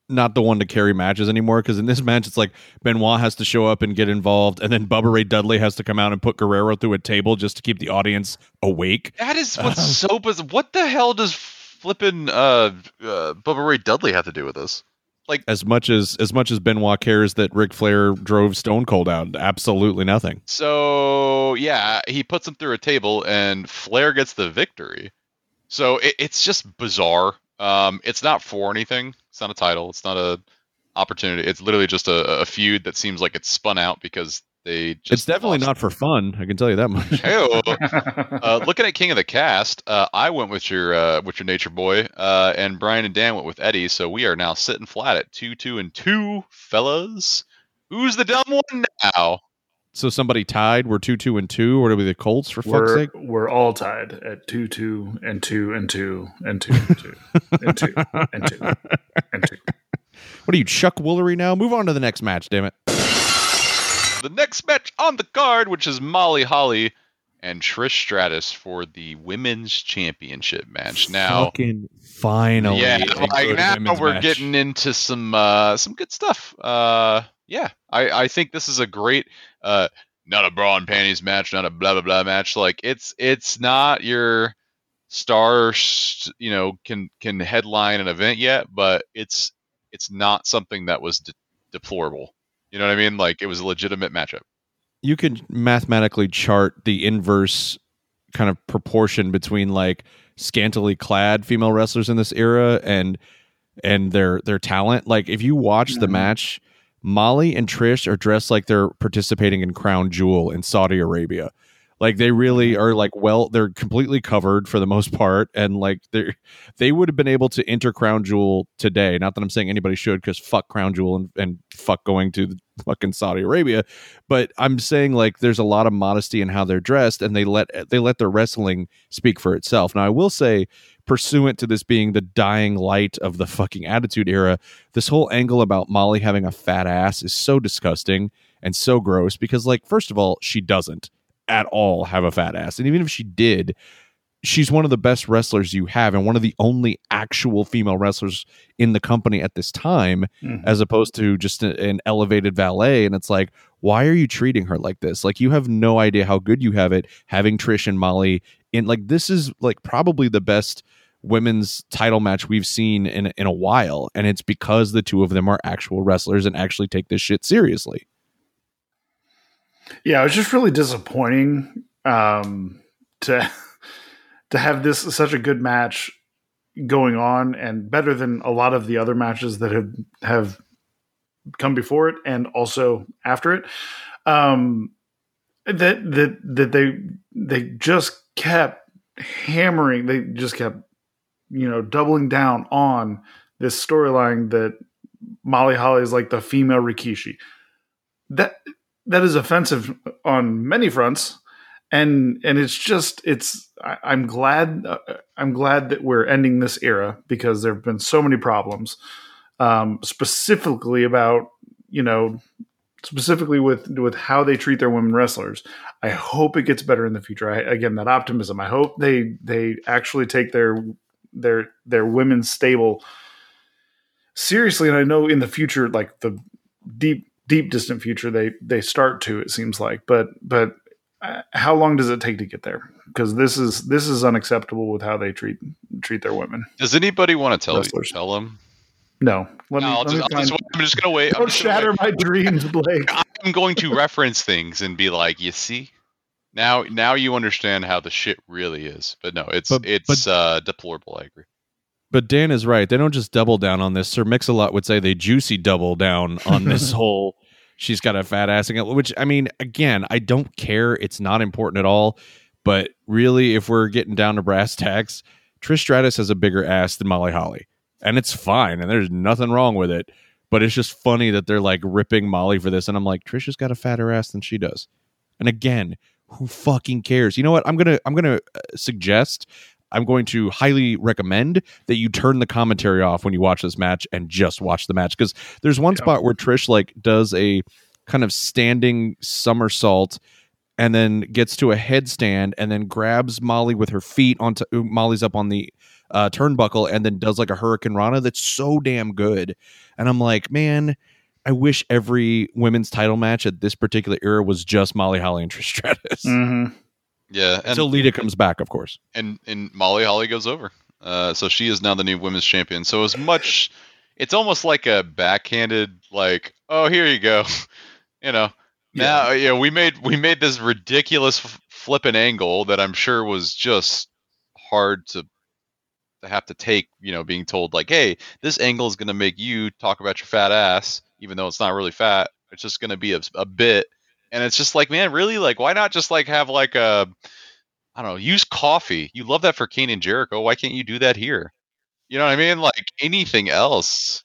not the one to carry matches anymore because in this match it's like Benoit has to show up and get involved and then Bubba Ray Dudley has to come out and put Guerrero through a table just to keep the audience awake. That is what's so bizarre. What the hell does flipping uh, uh, Bubba Ray Dudley have to do with this? Like as much as as much as Benoit cares that Ric Flair drove Stone Cold out, absolutely nothing. So yeah, he puts him through a table, and Flair gets the victory. So it, it's just bizarre. Um, it's not for anything. It's not a title. It's not a opportunity. It's literally just a, a feud that seems like it's spun out because they just. it's definitely lost. not for fun. I can tell you that much. Hey-o. uh, looking at King of the Cast, uh, I went with your uh, with your Nature Boy, uh, and Brian and Dan went with Eddie. So we are now sitting flat at two, two, and two, fellas. Who's the dumb one now? so somebody tied. We're two two and two, or do we the Colts for fuck's we're sake? we're all tied at two, two, and two, and two, and two, and two, and two, and two, and two. What are you, Chuck Woolery now? Move on to the next match, damn it. The next match on the card, which is Molly Holly and Trish Stratus for the women's championship match. Now, Fucking finally. yeah, like now we're match. getting into some uh, some good stuff. Uh, yeah, I, I think this is a great uh, not a bra and panties match, not a blah blah blah match. Like it's it's not your star, you know, can can headline an event yet, but it's it's not something that was de- deplorable. You know what I mean? Like it was a legitimate matchup. you could mathematically chart the inverse kind of proportion between like scantily clad female wrestlers in this era and and their their talent like if you watch the Mhm. match Molly and Trish are dressed like they're participating in Crown Jewel in Saudi Arabia like they really mm-hmm. are like well they're completely covered for the most part and like they they would have been able to enter Crown Jewel today not that I'm saying anybody should cuz fuck Crown Jewel and, and fuck going to the fucking Saudi Arabia. But I'm saying like there's a lot of modesty in how they're dressed, and they let they let their wrestling speak for itself. Now I will say, pursuant to this being the dying light of the fucking Attitude Era, this whole angle about Molly having a fat ass is so disgusting and so gross because like first of all she doesn't at all have a fat ass. And even if she did she's one of the best wrestlers you have and one of the only actual female wrestlers in the company at this time Mhm. as opposed to just a- an elevated valet. And it's like why are you treating her like this? Like you have no idea how good you have it having trish and molly in like this is like probably the best women's title match we've seen in in a while. And it's because the two of them are actual wrestlers and actually take this shit seriously Yeah, it was just really disappointing um, to to have this such a good match going on and better than a lot of the other matches that have have come before it and also after it. Um, that that that they they just kept hammering. They just kept you know doubling down on this storyline that Molly Holly is like the female Rikishi. That that is offensive on many fronts. And and it's just it's I, i'm glad uh, i'm glad that we're ending this era because there have been so many problems um specifically about you know specifically with with how they treat their women wrestlers. I hope it gets better in the future. I, again that optimism. I hope they they actually take their their their women's stable seriously. And i know in the future like the deep deep distant future they they start to it seems like but but uh, how long does it take to get there because this is this is unacceptable with how they treat treat their women Does anybody want to tell Wrestlers. you, tell them? no let No, me, I'll let just, me I'll just, I'm just gonna wait. I'm don't just gonna shatter wait. my dreams blake I'm going to reference things and be like, you see, now now you understand how the shit really is. But no, it's But- it's uh, deplorable. I agree. But Dan is right. They don't just double down on this. Sir Mix-a-Lot would say they juicy double down on this whole she's got a fat ass which I mean, again, I don't care. It's not important at all. But really, if we're getting down to brass tacks, Trish Stratus has a bigger ass than Molly Holly. And it's fine, and there's nothing wrong with it. But it's just funny that they're like ripping Molly for this. And I'm like, Trish has got a fatter ass than she does. And again, who fucking cares? You know what? I'm gonna I'm gonna uh, suggest I'm going to highly recommend that you turn the commentary off when you watch this match and just watch the match because there's one Yeah. spot where Trish like does a kind of standing somersault and then gets to a headstand and then grabs Molly with her feet onto Molly's up on the uh, turnbuckle and then does like a hurricanrana that's so damn good. And I'm like, man, I wish every women's title match at this particular era was just Molly Holly and Trish Stratus. Mhm. Yeah, and Until Lita comes back, of course. and and Molly Holly goes over. Uh, so she is now the new women's champion. So as much, it's almost like a backhanded, like, oh, here you go, you know. Now, yeah, we made we made this ridiculous f- flipping angle that I'm sure was just hard to to have to take. You know, being told like, hey, this angle is going to make you talk about your fat ass, even though it's not really fat. It's just going to be a, a bit, and it's just like, man, really, like, why not just like have like a I don't know, use coffee. You love that for Kane and Jericho. Why can't you do that here? You know what I mean? Like anything else.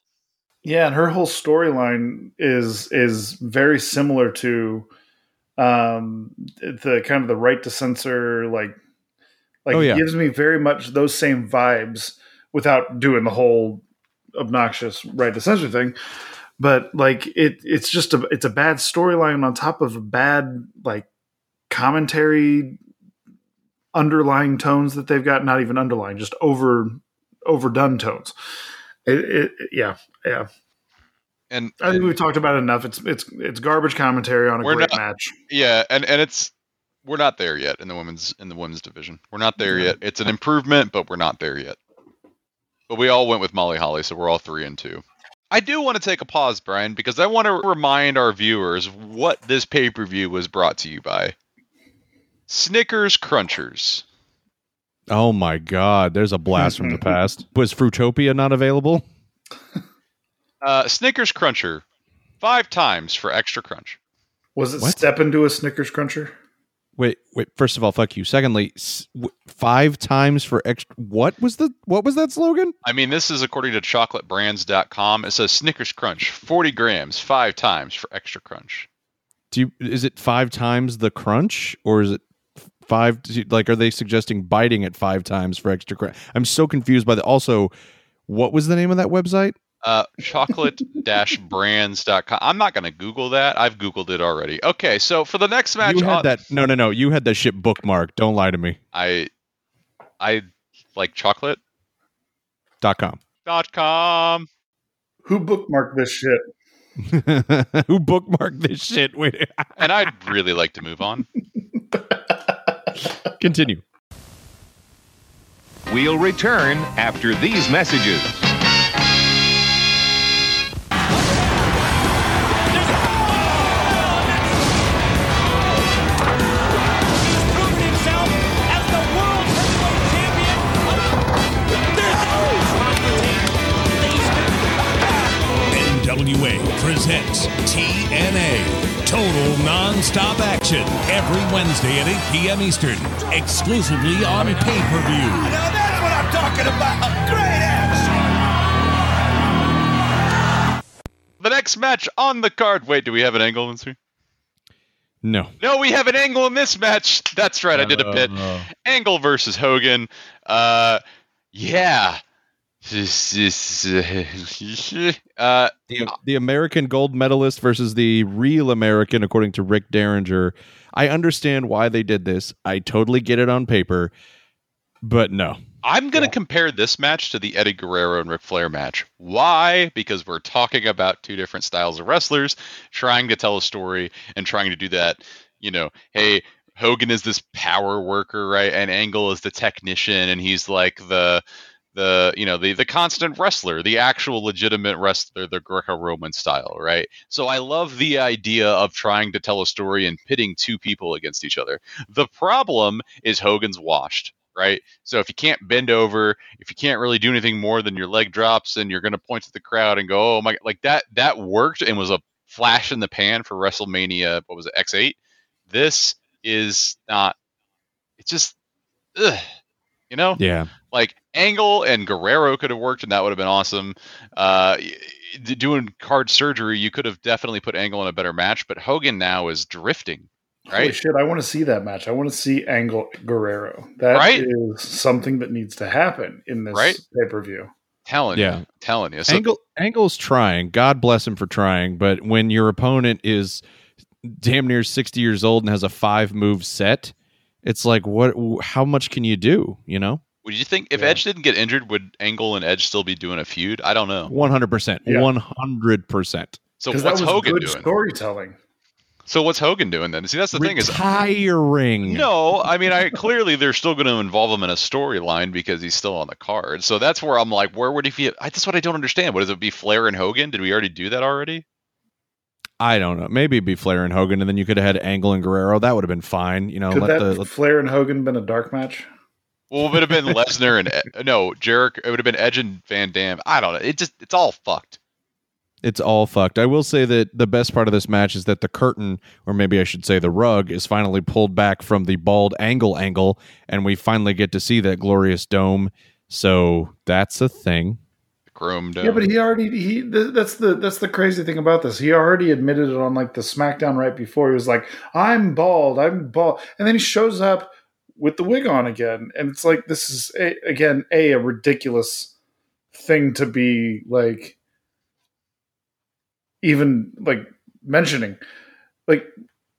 Yeah, and her whole storyline is is very similar to um the kind of the right to censor like like Oh, yeah. it gives me very much those same vibes without doing the whole obnoxious right to censor thing. But like it it's just a it's a bad storyline on top of a bad like commentary underlying tones that they've got not even underlying just over overdone tones. It, it, yeah, yeah. And, I think and- we've talked about it enough. It's it's it's garbage commentary on a great not- match. yeah, and and it's we're not there yet in the women's in the women's division. We're not there yet. It's an improvement, but we're not there yet. But we all went with Molly Holly, so we're all three and two. I do want to take a pause, Brian, because I want to remind our viewers what this pay per view was brought to you by. Snickers Crunchers. Oh my God, there's a blast from the past. Was Fruitopia not available? Uh, Snickers Cruncher, five times for extra crunch. Was it What? step into a Snickers cruncher? Wait, wait. First of all, fuck you. Secondly, five times for extra. What was the what was that slogan? I mean, this is according to chocolatebrands.com. It says Snickers Crunch, 40 grams, five times for extra crunch. Do you is it five times the crunch or is it five? Like, are they suggesting biting it five times for extra crunch? I'm so confused by the. Also, what was the name of that website? Uh, chocolate-brands.com. I'm not going to Google that. I've Googled it already. Okay, so for the next match, you had on- that. No, no, no. You had that shit bookmarked. Don't lie to me. I, I like chocolate. Dot com. Dot com. Who bookmarked this shit? Who bookmarked this shit? Wait, And I'd really like to move on. continue. We'll return after these messages. NWA presents TNA Total Non-Stop Action every Wednesday at 8 p.m. Eastern, exclusively on pay-per-view. Now that's what I'm talking about. Great action. The next match on the card. Wait, do we have an angle in this? No. No, we have an angle in this match. That's right. I did a bit. Angle versus Hogan. Uh, yeah. uh, The, the American gold medalist versus the real American, according to Rick Derringer. I understand why they did this. I totally get it on paper, but no. I'm going to compare this match to the Eddie Guerrero and Ric Flair match. Why? Because we're talking about two different styles of wrestlers trying to tell a story and trying to do that. You know, hey, Hogan is this power worker, right? And Angle is the technician, and he's like the the you know the the constant wrestler, the actual legitimate wrestler, the Greco-Roman style, right? So I love the idea of trying to tell a story and pitting two people against each other. The problem is Hogan's washed, right? So if you can't bend over, if you can't really do anything more than your leg drops and you're going to point to the crowd and go, "Oh my," like that that worked and was a flash in the pan for WrestleMania. What was it? X8. This is not. It's just, ugh, you know Yeah. like Angle and Guerrero could have worked, and that would have been awesome. Uh, y- y- doing card surgery, you could have definitely put Angle in a better match, but Hogan now is drifting, Holy right? shit! I want to see that match. I want to see Angle Guerrero. That is Right? something that needs to happen in this Right? pay per view. Telling Yeah. you, telling you. So Angle Angle's trying. God bless him for trying. But when your opponent is damn near sixty years old and has a five move set, it's like what? How much can you do? You know, would you think if Yeah. Edge didn't get injured, would Angle and Edge still be doing a feud? I don't know. one hundred percent, Yeah. one hundred percent. So Because that what's was Hogan good doing? storytelling. So what's Hogan doing then? See, that's the thing is. Retiring. No, I mean, I clearly they're still going to involve him in a storyline because he's still on the card. So that's where I'm like, where would he be? I, that's what I don't understand. What does it be? Flair and Hogan? Did we already do that already? I don't know. Maybe it'd be Flair and Hogan, and then you could have had Angle and Guerrero. That would have been fine. You know, Could let that the let- Flair and Hogan been a dark match? Well, it would have been Lesnar and no Jericho. It would have been Edge and Van Dam. I don't know. It just it's all fucked. it's all fucked. I will say that the best part of this match is that the curtain, or maybe I should say the rug, is finally pulled back from the bald angle angle, and we finally get to see that glorious dome. So that's a thing. Chrome Yeah, but he already he th- that's the that's the crazy thing about this. He already admitted it on like the SmackDown right before. He was like, "I'm bald, I'm bald," and then he shows up with the wig on again, and it's like this is a, again a a ridiculous thing to be like even like mentioning. Like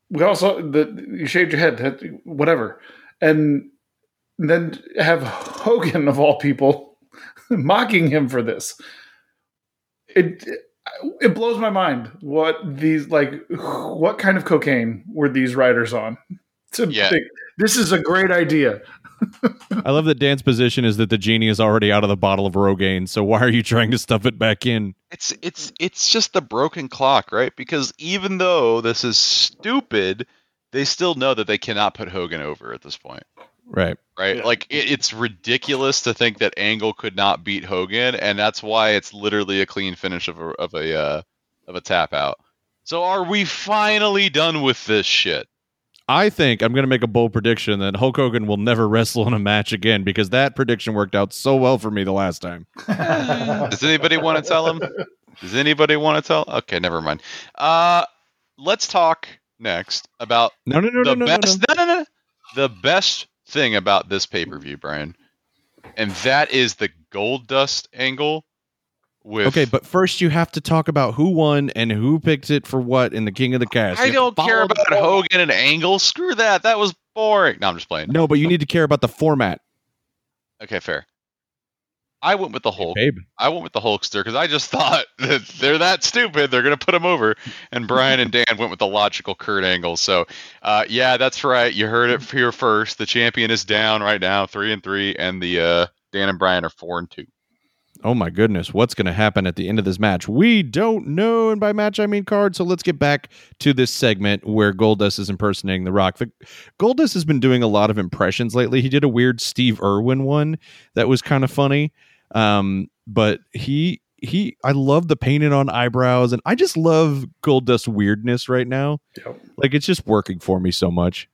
we also the you shaved your head, whatever, and then have Hogan of all people mocking him for this. It it blows my mind what these like what kind of cocaine were these writers on to Yeah. think this is a great idea. I love that Dan's position is that the genie is already out of the bottle of Rogaine. So why are you trying to stuff it back in? it's it's it's just the broken clock, right? Because even though this is stupid, they still know that they cannot put Hogan over at this point. Right. right? Yeah. Like it, it's ridiculous to think that Angle could not beat Hogan, and that's why it's literally a clean finish of a of a uh, of a tap out. So are we finally done with this shit? I think I'm going to make a bold prediction that Hulk Hogan will never wrestle in a match again because that prediction worked out so well for me the last time. Does anybody want to tell him? Does anybody want to tell? Okay, never mind. Uh, let's talk next about No, no, no, the no, no, no, best. no. No, no, no. The best thing about this pay per view, Brian, and that is the Goldust angle. With Okay, but first you have to talk about who won and who picked it for what in the King of the Cast. I You have to don't care about Hogan and Angle. Screw that. That was boring. No, I'm just playing. No, but you need to care about the format. Okay, fair. I went with the Hulk. Babe. I went with the Hulkster because I just thought that they're that stupid. They're gonna put him over. And Brian and Dan went with the logical Kurt Angle. So, uh, yeah, that's right. You heard it here first. The champion is down right now, three and three, and the uh, Dan and Brian are four and two. Oh my goodness, what's going to happen at the end of this match? We don't know, and by match I mean card. So let's get back to this segment where Goldust is impersonating The Rock. The Goldust has been doing a lot of impressions lately. He did a weird Steve Irwin one that was kind of funny, um, but he he I love the painted on eyebrows, and I just love Goldust weirdness right now. Yep. Like it's just working for me so much.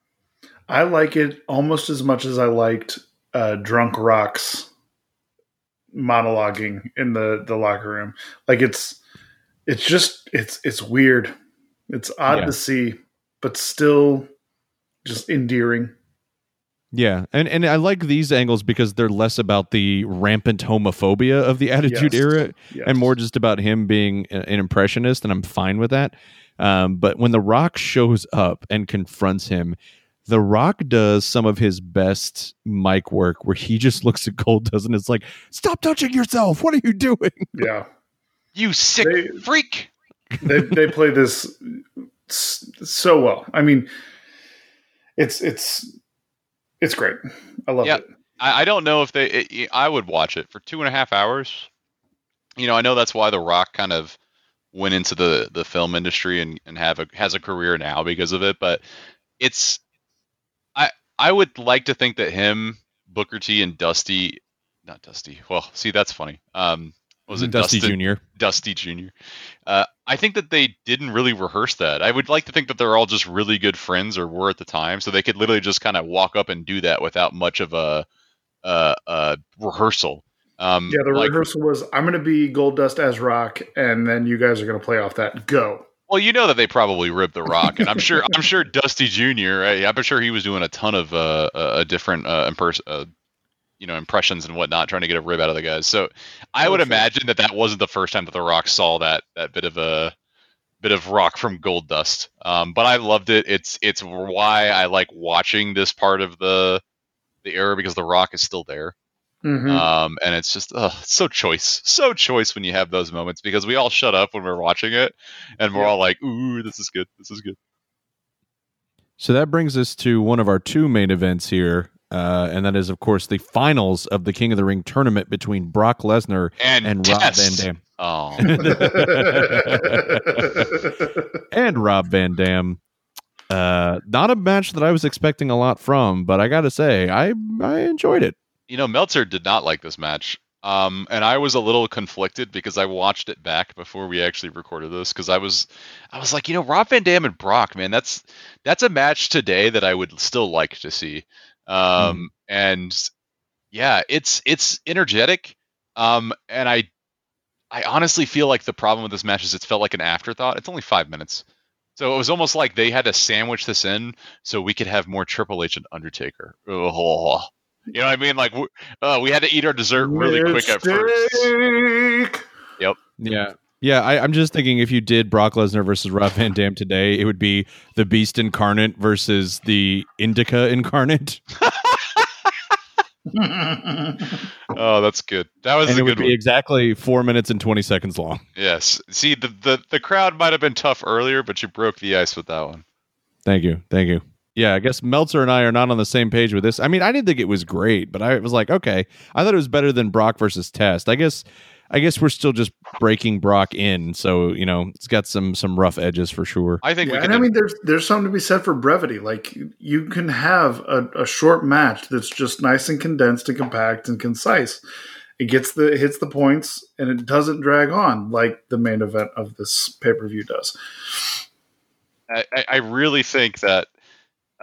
I like it almost as much as I liked uh, Drunk Rocks monologuing in the the locker room. Like it's it's just it's it's weird. It's odd Yeah. to see, but still just endearing. Yeah, and and I like these angles because they're less about the rampant homophobia of the Attitude Yes. Era Yes. and more just about him being an impressionist, and I'm fine with that. Um, but when The Rock shows up and confronts him, The Rock does some of his best mic work where he just looks at Goldust and it's like, "Stop touching yourself! What are you doing?" yeah. You sick They- freak! they they play this so well. I mean, it's it's it's great. I love Yeah. it. I, I don't know if they. It, I would watch it for two and a half hours. You know, I know that's why The Rock kind of went into the the film industry and and have a has a career now because of it. But it's, I I would like to think that him, Booker T, and Dusty, not Dusty. Well, see, that's funny. Um, was it Dusty Dustin- Jr.? Dusty Jr. Uh, I think that they didn't really rehearse that. I would like to think that they're all just really good friends or were at the time, so they could literally just kind of walk up and do that without much of a, uh, uh, rehearsal. Um, Yeah, the like, rehearsal was I'm going to be Goldust as Rock, and then you guys are going to play off that. Go. Well, you know that they probably ripped the Rock, and I'm sure I'm sure Dusty Jr. I'm sure he was doing a ton of uh, uh different uh, impers- uh, you know impressions and whatnot, trying to get a rib out of the guys. So I would imagine that that wasn't the first time that the Rock saw that that bit of a bit of rock from Goldust. Um, but I loved it. It's it's why I like watching this part of the the era because the Rock is still there. Mhm. Um, and it's just ugh, it's so choice, so choice when you have those moments because we all shut up when we're watching it, and we're Yeah. all like, "Ooh, this is good, this is good." So that brings us to one of our two main events here, uh, and that is, of course, the finals of the King of the Ring tournament between Brock Lesnar And, and Rob Van Dam. Oh, and Rob Van Dam. Uh, not a match that I was expecting a lot from, but I got to say, I I enjoyed it. You know, Meltzer did not like this match. Um, and I was a little conflicted because I watched it back before we actually recorded this because I was, I was like, you know, Rob Van Dam and Brock, man, that's that's a match today that I would still like to see. Um, and yeah, it's it's energetic. Um, and I, I honestly feel like the problem with this match is it felt like an afterthought. It's only five minutes. So it was almost like they had to sandwich this in so we could have more Triple H and Undertaker. Ugh. You know what I mean? Like w- uh, we had to eat our dessert really quick at first. Yep. Yeah. Yeah, I, I'm just thinking if you did Brock Lesnar versus Rob Van Dam today, it would be the Beast incarnate versus the Indica incarnate, Oh, that's good. That was and a it would good be one. exactly four minutes and twenty seconds long. Yes. See, the, the the crowd might have been tough earlier, but you broke the ice with that one. Thank you, thank you. Yeah, I guess Meltzer and I are not on the same page with this. I mean, I didn't think it was great, but I was like, okay, I thought it was better than Brock versus Test. I guess, I guess we're still just breaking Brock in, so you know, it's got some some rough edges for sure. I think Yeah, we can. and I mean, there's there's something to be said for brevity. Like you can have a, a short match that's just nice and condensed and compact and concise. It gets the it hits the points and it doesn't drag on like the main event of this pay per view does. I, I- I really think that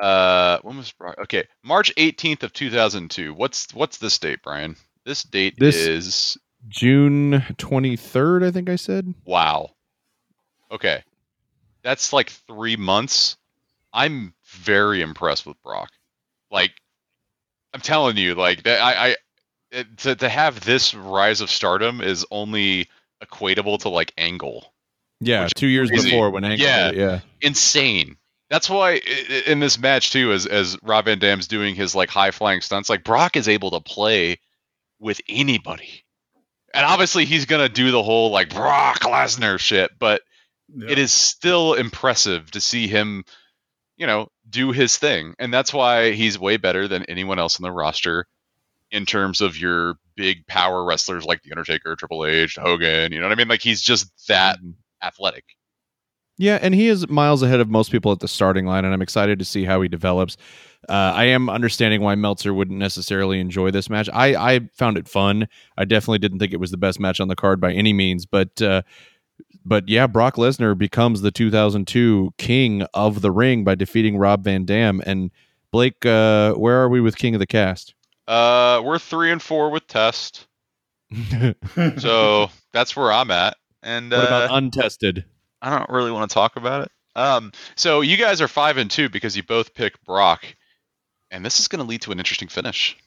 Uh, when was Brock? Okay, March 18th of 2002. What's what's this date, Brian? This date This- is June 23rd, I think I said. wow. Okay, that's like three months. I'm very impressed with Brock. Like, I'm telling you, like that. I, I it, to to have this rise of stardom is only equatable to like Angle. Yeah, two years crazy. before when Angle Yeah. yeah. insane. That's why in this match too, as as Rob Van Dam's doing his like high flying stunts, like Brock is able to play with anybody, and obviously he's gonna do the whole like Brock Lesnar shit, but it is still impressive to see him, you know, do his thing, and that's why he's way better than anyone else in the roster in terms of your big power wrestlers like the Undertaker, Triple H, Hogan. You know what I mean? Like he's just that mm-hmm. athletic. Yeah, and he is miles ahead of most people at the starting line, and I'm excited to see how he develops. Uh, I am understanding why Meltzer wouldn't necessarily enjoy this match. I, I found it fun. I definitely didn't think it was the best match on the card by any means, but uh, but yeah, Brock Lesnar becomes the 2002 King of the Ring by defeating Rob Van Dam. And Blake, uh, where are we with King of the Cast? Uh, we're three and four with test, so that's where I'm at. And what about uh, untested? I don't really want to talk about it. Um, so you guys are five and two because you both pick Brock, and this is going to lead to an interesting finish.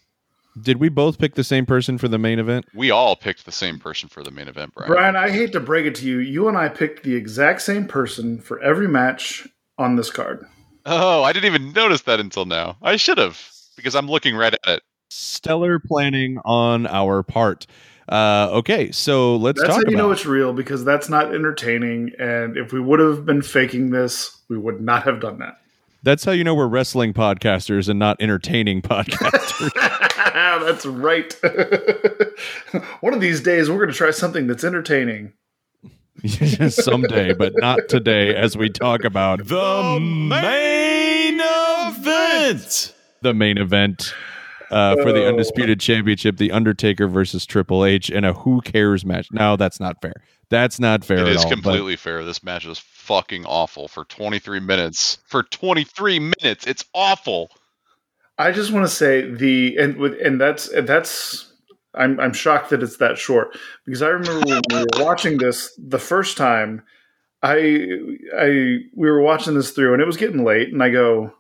Did we both pick the same person for the main event? We all picked the same person for the main event, Brian. Brian, I hate to break it to you. You and I picked the exact same person for every match on this card. Oh, I didn't even notice that until now. I should have because I'm looking right at it. Stellar planning on our part. Uh, okay, so let's That's talk how you about know it's real because that's not entertaining. And if we would have been faking this, we would not have done that. That's how you know we're wrestling podcasters and not entertaining podcasters. that's right. One of these days, we're going to try something that's entertaining. Someday, but not today, as we talk about The main event. the main event uh, for the Undisputed Championship The Undertaker versus Triple H in a Who Cares match. No, that's not fair. That's not fair It at is all. but- completely fair. This match is fucking awful for 23 minutes. For 23 minutes, it's awful. I just want to say the and with and that's and that's I'm I'm shocked that it's that short because I remember when we were watching this the first time I I we were watching this through and it was getting late and I go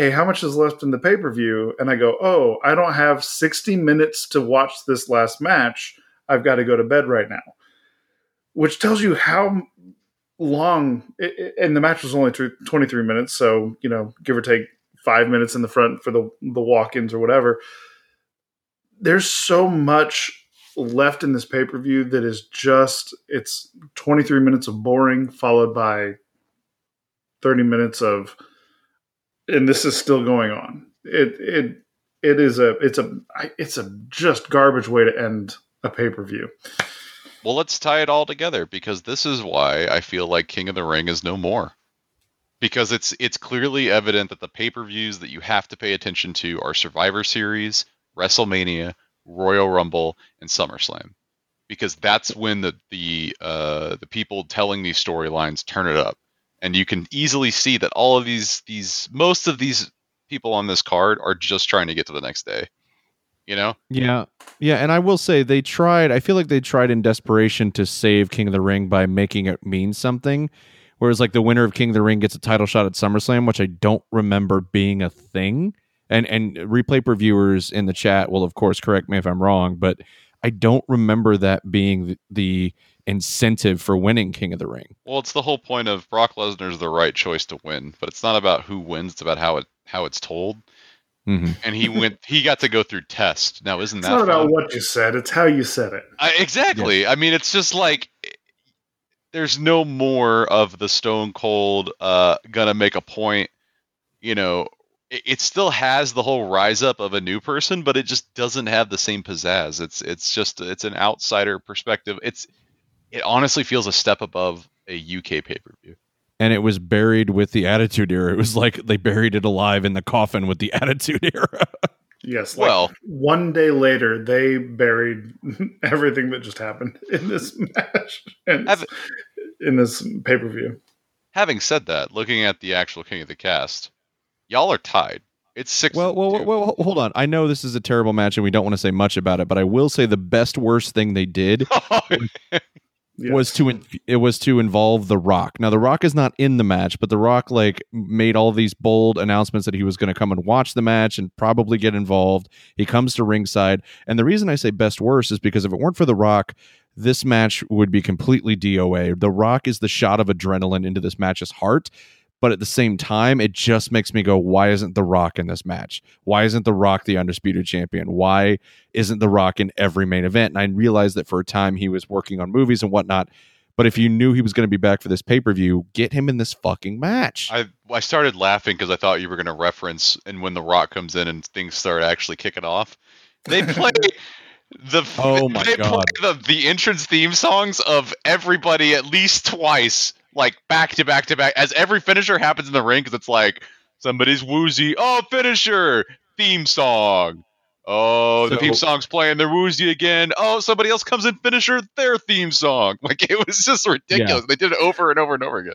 hey how much is left in the pay-per-view? And I go oh I don't have 60 minutes to watch this last match. I've got to go to bed right now. Which tells you how long and the match was only 23 minutes so you know give or take five minutes in the front for the the walk-ins or whatever. There's so much left in this pay-per-view that is just it's 23 minutes of boring followed by 30 minutes of and this is still going on. It it it is a it's a it's a just garbage way to end a pay-per-view. Well, let's tie it all together because this is why I feel like King of the Ring is no more. Because it's it's clearly evident that the pay-per-views that you have to pay attention to are Survivor Series, WrestleMania, Royal Rumble, and SummerSlam. Because that's when the the uh, the people telling these storylines turn it up, and you can easily see that all of these these most of these people on this card are just trying to get to the next day. You know, Yeah. Yeah, and I will say they tried, I feel like they tried in desperation to save King of the Ring by making it mean something. Whereas like the winner of King of the Ring gets a title shot at SummerSlam, which I don't remember being a thing. And and replay reviewers in the chat will of course correct me if I'm wrong, but I don't remember that being the, the incentive for winning King of the Ring. Well, it's the whole point of Brock Lesnar's the right choice to win, but it's not about who wins; it's about how it how it's told. Mhm. And he went; he got to go through test. Now, isn't It's that not about what you said, it's how you said it. I, exactly? I mean, it's just like there's no more of the Stone Cold uh, gonna make a point. You know, it, it still has the whole rise up of a new person, but it just doesn't have the same pizzazz. It's it's just it's an outsider perspective. It's it honestly feels a step above a UK pay per view. And it was buried with the Attitude Era. It was like they buried it alive in the coffin with the Attitude Era. Yes. Like Well- one day later, they buried everything that just happened in this match and Have- in this pay per view. Having said that, looking at the actual King of the Cast, y'all are tied. It's six. Well, well, well, well, hold on. I know this is a terrible match, and we don't want to say much about it, but I will say the best worst thing they did Was to it was to involve the Rock. Now the Rock is not in the match, but the Rock like made all these bold announcements that he was going to come and watch the match and probably get involved. He comes to ringside, and the reason I say best worst is because if it weren't for the Rock, this match would be completely DOA. The Rock is the shot of adrenaline into this match's heart. But at the same time, it just makes me go, why isn't The Rock in this match? Why isn't The Rock the undisputed champion? Why isn't The Rock in every main event? And I realized that for a time he was working on movies and whatnot. But if you knew he was going to be back for this pay per view, get him in this fucking match. I I started laughing because I thought you were going to reference and when the Rock comes in and things start actually kicking off, they play the Oh my they God. play the the entrance theme songs of everybody at least twice, like back to back to back, as every finisher happens in the ring because it's like somebody's woozy, oh finisher theme song. Oh, the So- theme song's playing. They're woozy again. Oh, somebody else comes in finisher their theme song. Like it was just ridiculous. They did it over and over and over again.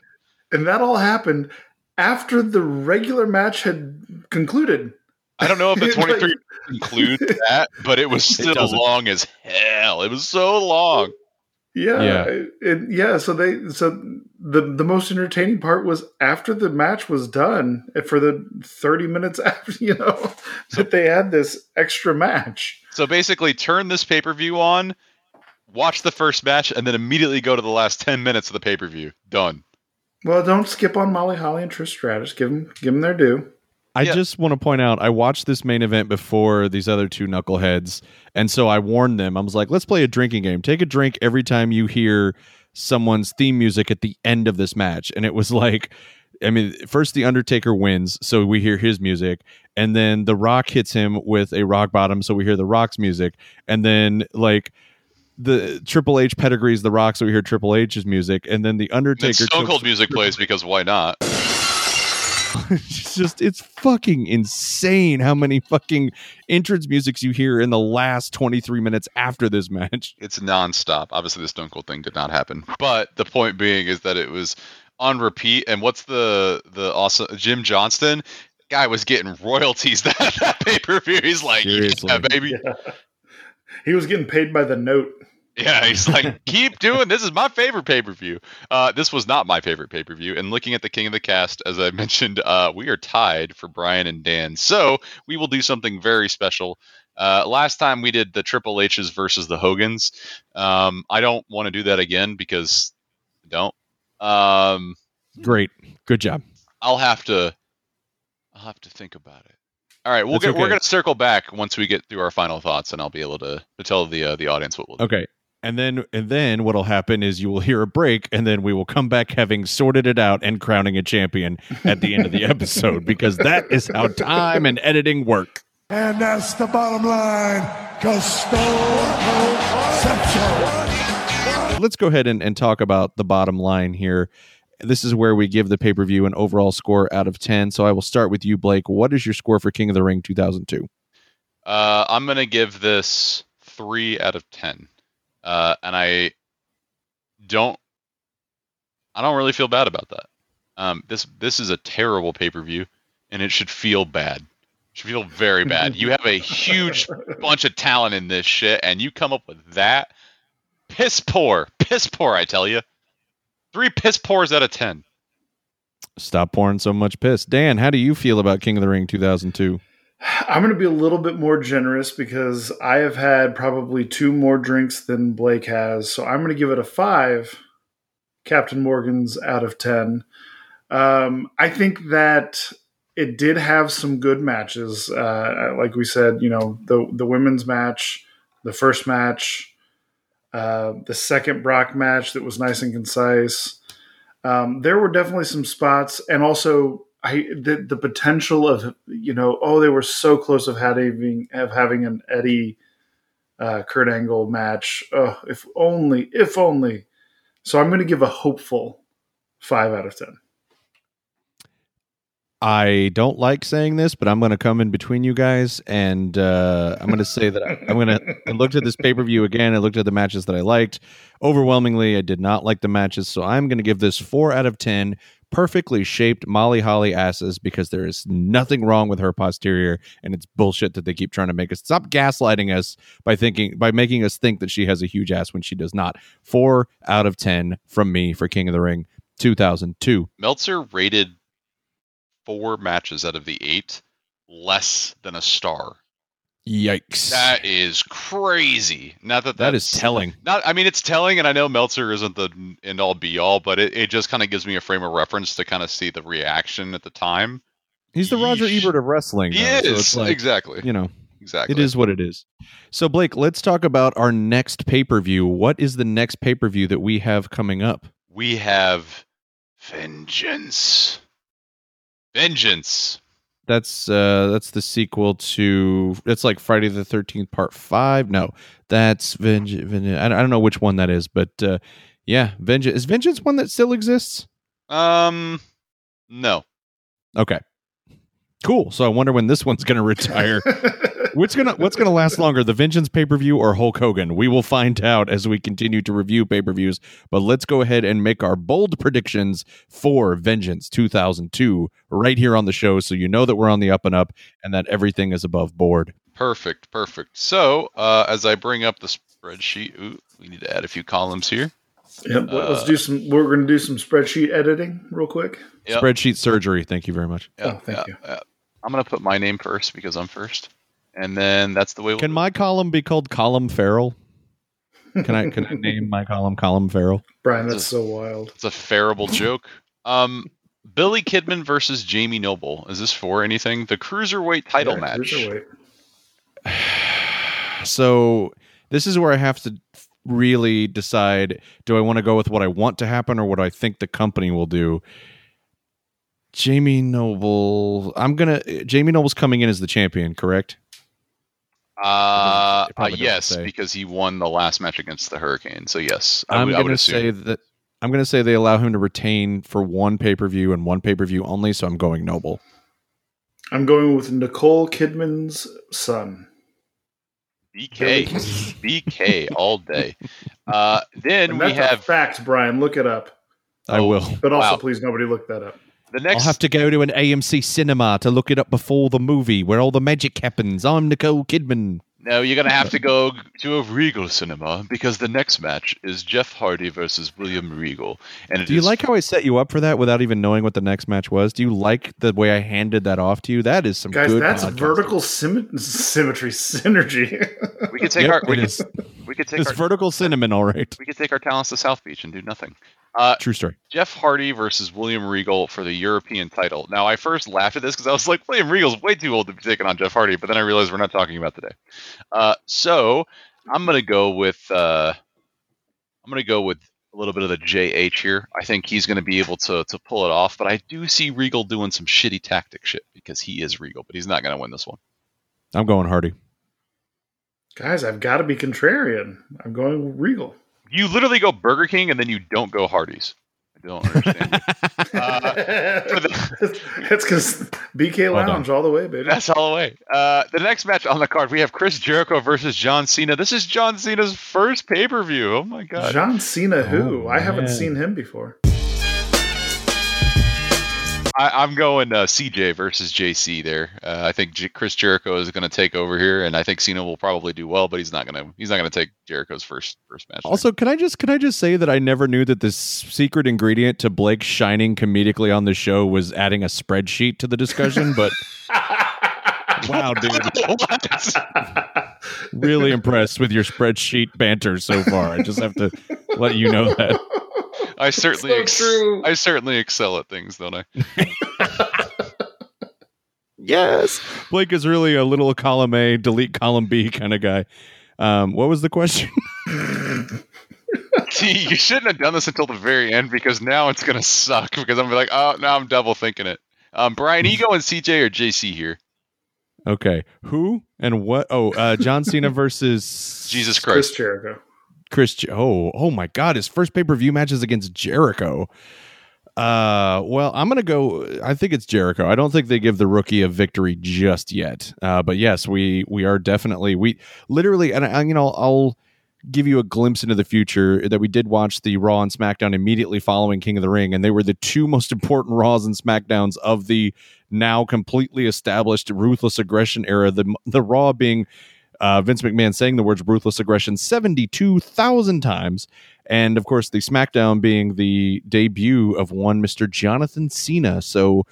and that all happened after the regular match had concluded. I don't know if the Like- 23 includes that, but it was still doesn't. long as hell. It was so long. Yeah, Yeah. it- it- yeah. So they, so the the most entertaining part was after the match was done, eh, for the thirty minutes after, you know, that they had this extra match. So basically, turn this pay per view on, watch the first match, and then immediately go to the last 10 minutes of the pay per view. Done. Well, don't skip on Molly Holly and Trish Stratus. Give them, give them their due. I Yeah. just want to point out I watched this main event before these other two knuckleheads, and so I warned them. I was like, "Let's play a drinking game. Take a drink every time you hear someone's theme music at the end of this match." And it was like, I mean, first the Undertaker wins, so we hear his music, and then The Rock hits him with a rock bottom, so we hear The Rock's music, and then like. The Triple H pedigrees the Rock, so we hear Triple H's music, and then the Undertaker. Stone Cold music plays because why not? it's just it's fucking insane how many fucking entrance musics you hear in the last 23 minutes after this match It's nonstop. Obviously, the Stone Cold thing did not happen, but the point being is that it was on repeat. And what's the the awesome Jim Johnston guy was getting royalties that, that pay per view? He's like, Seriously. yeah, baby. He was getting paid by the note. Yeah, he's like, keep doing this. Is my favorite pay per view. Uh, this was not my favorite pay per view. And looking at the King of the Cast, as I mentioned, uh, we are tied for Brian and Dan. So we will do something very special. Uh, last time we did the Triple H's versus the Hogans. Um, I don't want to do that again because I don't. Um, great good job I'll have to. I'll have to think about it. All right, we'll That's get, we're going to circle back once we get through our final thoughts, and I'll be able to, to tell the uh, the audience what we'll do. okay and then and then what'll happen is you will hear a break and then we will come back having sorted it out and crowning a champion at the end of the episode because that is how time and editing work And that's the bottom line. Cause Stone Cold said so. let's go ahead and, and talk about the bottom line here. This is where we give the pay per view an overall score out of 10. So I will start with you, Blake. What is your score for King of the Ring 2002? Uh, I'm gonna give this three out of ten, uh, and I don't, I don't really feel bad about that. Um, this this is a terrible pay per view, and it should feel bad. It should feel very bad. you have a huge bunch of talent in this shit, and you come up with that. Piss poor, piss poor. I tell you, three piss pours out of ten. Stop pouring so much piss. Dan, how do you feel about King of the Ring 2002? I'm going to be a little bit more generous because I have had probably two more drinks than Blake has. So I'm going to give it a five Captain Morgan's out of 10. Um, I think that it did have some good matches. Uh, like we said, you know, the, the women's match, the first match, uh, the second Brock match that was nice and concise. Um, there were definitely some spots, and also I the, the potential of you know oh they were so close of having of having an Eddie uh, Kurt Angle match. Oh, if only, if only. So I'm going to give a hopeful five out of ten. I don't like saying this, but I'm going to come in between you guys, and uh, I'm going to say that I, I'm going to. I looked at this pay per view again. I looked at the matches that I liked. Overwhelmingly, I did not like the matches, so I'm going to give this four out of ten. Perfectly shaped Molly Holly asses because there is nothing wrong with her posterior, and it's bullshit that they keep trying to make us stop gaslighting us by thinking by making us think that she has a huge ass when she does not. Four out of ten from me for King of the Ring, 2002. Meltzer rated four matches out of the eight less than a star. Yikes! That is crazy. Not that that is telling. Not, I mean, it's telling, and I know Meltzer isn't the end all be all, but it, it just kind of gives me a frame of reference to kind of see the reaction at the time. He's the Roger Ebert of wrestling. He though, so is it's like, exactly, you know, exactly. it is what it is. So Blake, let's talk about our next pay per view. What is the next pay per view that we have coming up? We have vengeance. Vengeance. That's uh that's the sequel to it's like Friday the Thirteenth Part Five. No, that's Vengeance. Venge- I don't I don't know which one that is, but uh yeah, Vengeance is Vengeance one that still exists. Um, no. Okay, cool. So I wonder when this one's going to retire. What's gonna What's gonna last longer, the Vengeance pay per view or Hulk Hogan? We will find out as we continue to review pay per views. But let's go ahead and make our bold predictions for Vengeance 2002 right here on the show, so you know that we're on the up and up and that everything is above board. Perfect, perfect. So, uh, as I bring up the spreadsheet, ooh, we need to add a few columns here. Yep, let- let's do some. We're going to do some spreadsheet editing real quick. Yep. Spreadsheet surgery. Thank you very much. Yeah, Oh, thank yeah, you. yeah. I'm gonna put my name first because I'm first, and then that's the way. We'll Can my column be called Column Farrell? Can I Can I name my column Column Farrell? Brian, That's that's so wild. It's a fairable joke. Um, Billy Kidman versus Jamie Noble. Is this for anything? The cruiserweight title Yeah, match. cruiserweight. So this is where I have to really decide: do I want to go with what I want to happen or what I think the company will do? Jamie Noble. I'm gonna. Jamie Noble's coming in as the champion, correct? Uh, uh, It probably doesn't yes, say. because he won the last match against the Hurricane. So yes, I I'm would, gonna say that. I'm gonna say they allow him to retain for one pay per view and one pay per view only. So I'm going Noble. I'm going with Nicole Kidman's son. BK, BK all day. Uh, then And we that's a have fact, Brian. Look it up. I Oh, will. But also, Wow. please, nobody look that up. The next. I'll have to go to an AMC cinema to look it up before the movie where all the magic happens. I'm Nicole Kidman. No, you're gonna have to go to a Regal cinema because the next match is Jeff Hardy versus William Regal, and it Do you is- like how I set you up for that without even knowing what the next match was? Do you like the way I handed that off to you? That is some Guys, good that's podcasting. vertical sym- symmetry, synergy. we could take Yep, our we could, is. we could take It's our vertical cinnamon, all right. we could take our talents to South Beach and do nothing. Uh, True story. Jeff Hardy versus William Regal for the European title. Now, I first laughed at this because I was like, William Regal's way too old to be taking on Jeff Hardy, but then I realized we're not talking about today. Uh, so I'm gonna go with uh, I'm gonna go with a little bit of the JH here. I think he's gonna be able to to pull it off, but I do see Regal doing some shitty tactic shit because he is Regal, but he's not gonna win this one. I'm going Hardy. Guys, I've got to be contrarian. I'm going Regal. You literally go Burger King and then you don't go Hardee's. I don't understand. Uh, it's because BK Well done. Lounge all the way, baby. That's all the way. Uh, the next match on the card, we have Chris Jericho versus John Cena. This is John Cena's first pay per view. Oh my god! John Cena, who? Oh, I haven't seen him before. I, I'm going uh, CJ versus JC there. Uh, I think J- Chris Jericho is going to take over here, and I think Cena will probably do well, but he's not going to. He's not going to take Jericho's first first match. there. Also, can I just can I just say that I never knew that the secret ingredient to Blake shining comedically on the show was adding a spreadsheet to the discussion, but wow, dude. Really impressed with your spreadsheet banter so far. I just have to let you know that. I certainly, So ex- true. I certainly excel at things, don't I? Yes. Blake is really a little column A, delete column B kind of guy. Um, what was the question? See, you shouldn't have done this until the very end because now it's going to suck. Because I'm gonna be like, oh, now I'm double thinking it. Um, Brian, are you going CJ or JC here? Okay. Who and what? Oh, uh, John Cena versus Jesus Christ. Chris Christ! Jericho. Chris. Oh, oh my God! His first pay per view match is against Jericho. Uh, well, I'm gonna go. I think it's Jericho. I don't think they give the rookie a victory just yet. Uh, but yes, we we are definitely we literally, and I, you know, I'll give you a glimpse into the future that we did watch the Raw and SmackDown immediately following King of the Ring, and they were the two most important Raws and SmackDowns of the now completely established ruthless aggression era. The the Raw being uh, Vince McMahon saying the words ruthless aggression 72,000 times. And of course, the SmackDown being the debut of one Mr. Jonathan Cena. So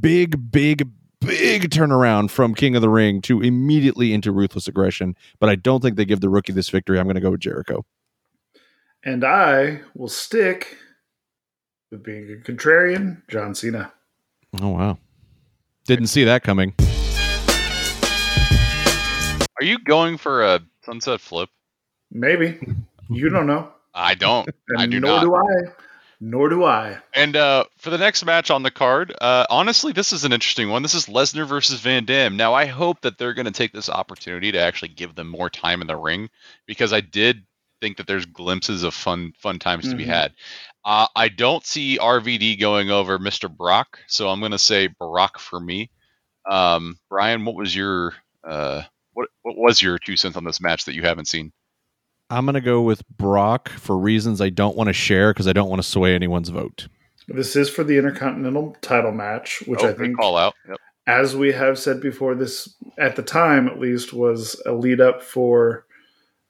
big, big, big turnaround from King of the Ring to immediately into ruthless aggression. But I don't think they give the rookie this victory. I'm going to go with Jericho. And I will stick with being a contrarian, John Cena. Oh, wow. Didn't see that coming. Are you going for a sunset flip? Maybe. You don't know. I don't. I do nor not. do I. Nor do I. And uh, for the next match on the card, uh, honestly, this is an interesting one. This is Lesnar versus Van Dam. Now, I hope that they're going to take this opportunity to actually give them more time in the ring because I did think that there's glimpses of fun, fun times to be Mhm. had. Uh, I don't see RVD going over Mr. Brock, so I'm going to say Brock for me. Um, Brian, what was your uh, what what was your two cents on this match that you haven't seen? I'm going to go with Brock for reasons I don't want to share because I don't want to sway anyone's vote. This is for the Intercontinental title match, which oh, I think, call out. Yep. as we have said before, this at the time at least was a lead up for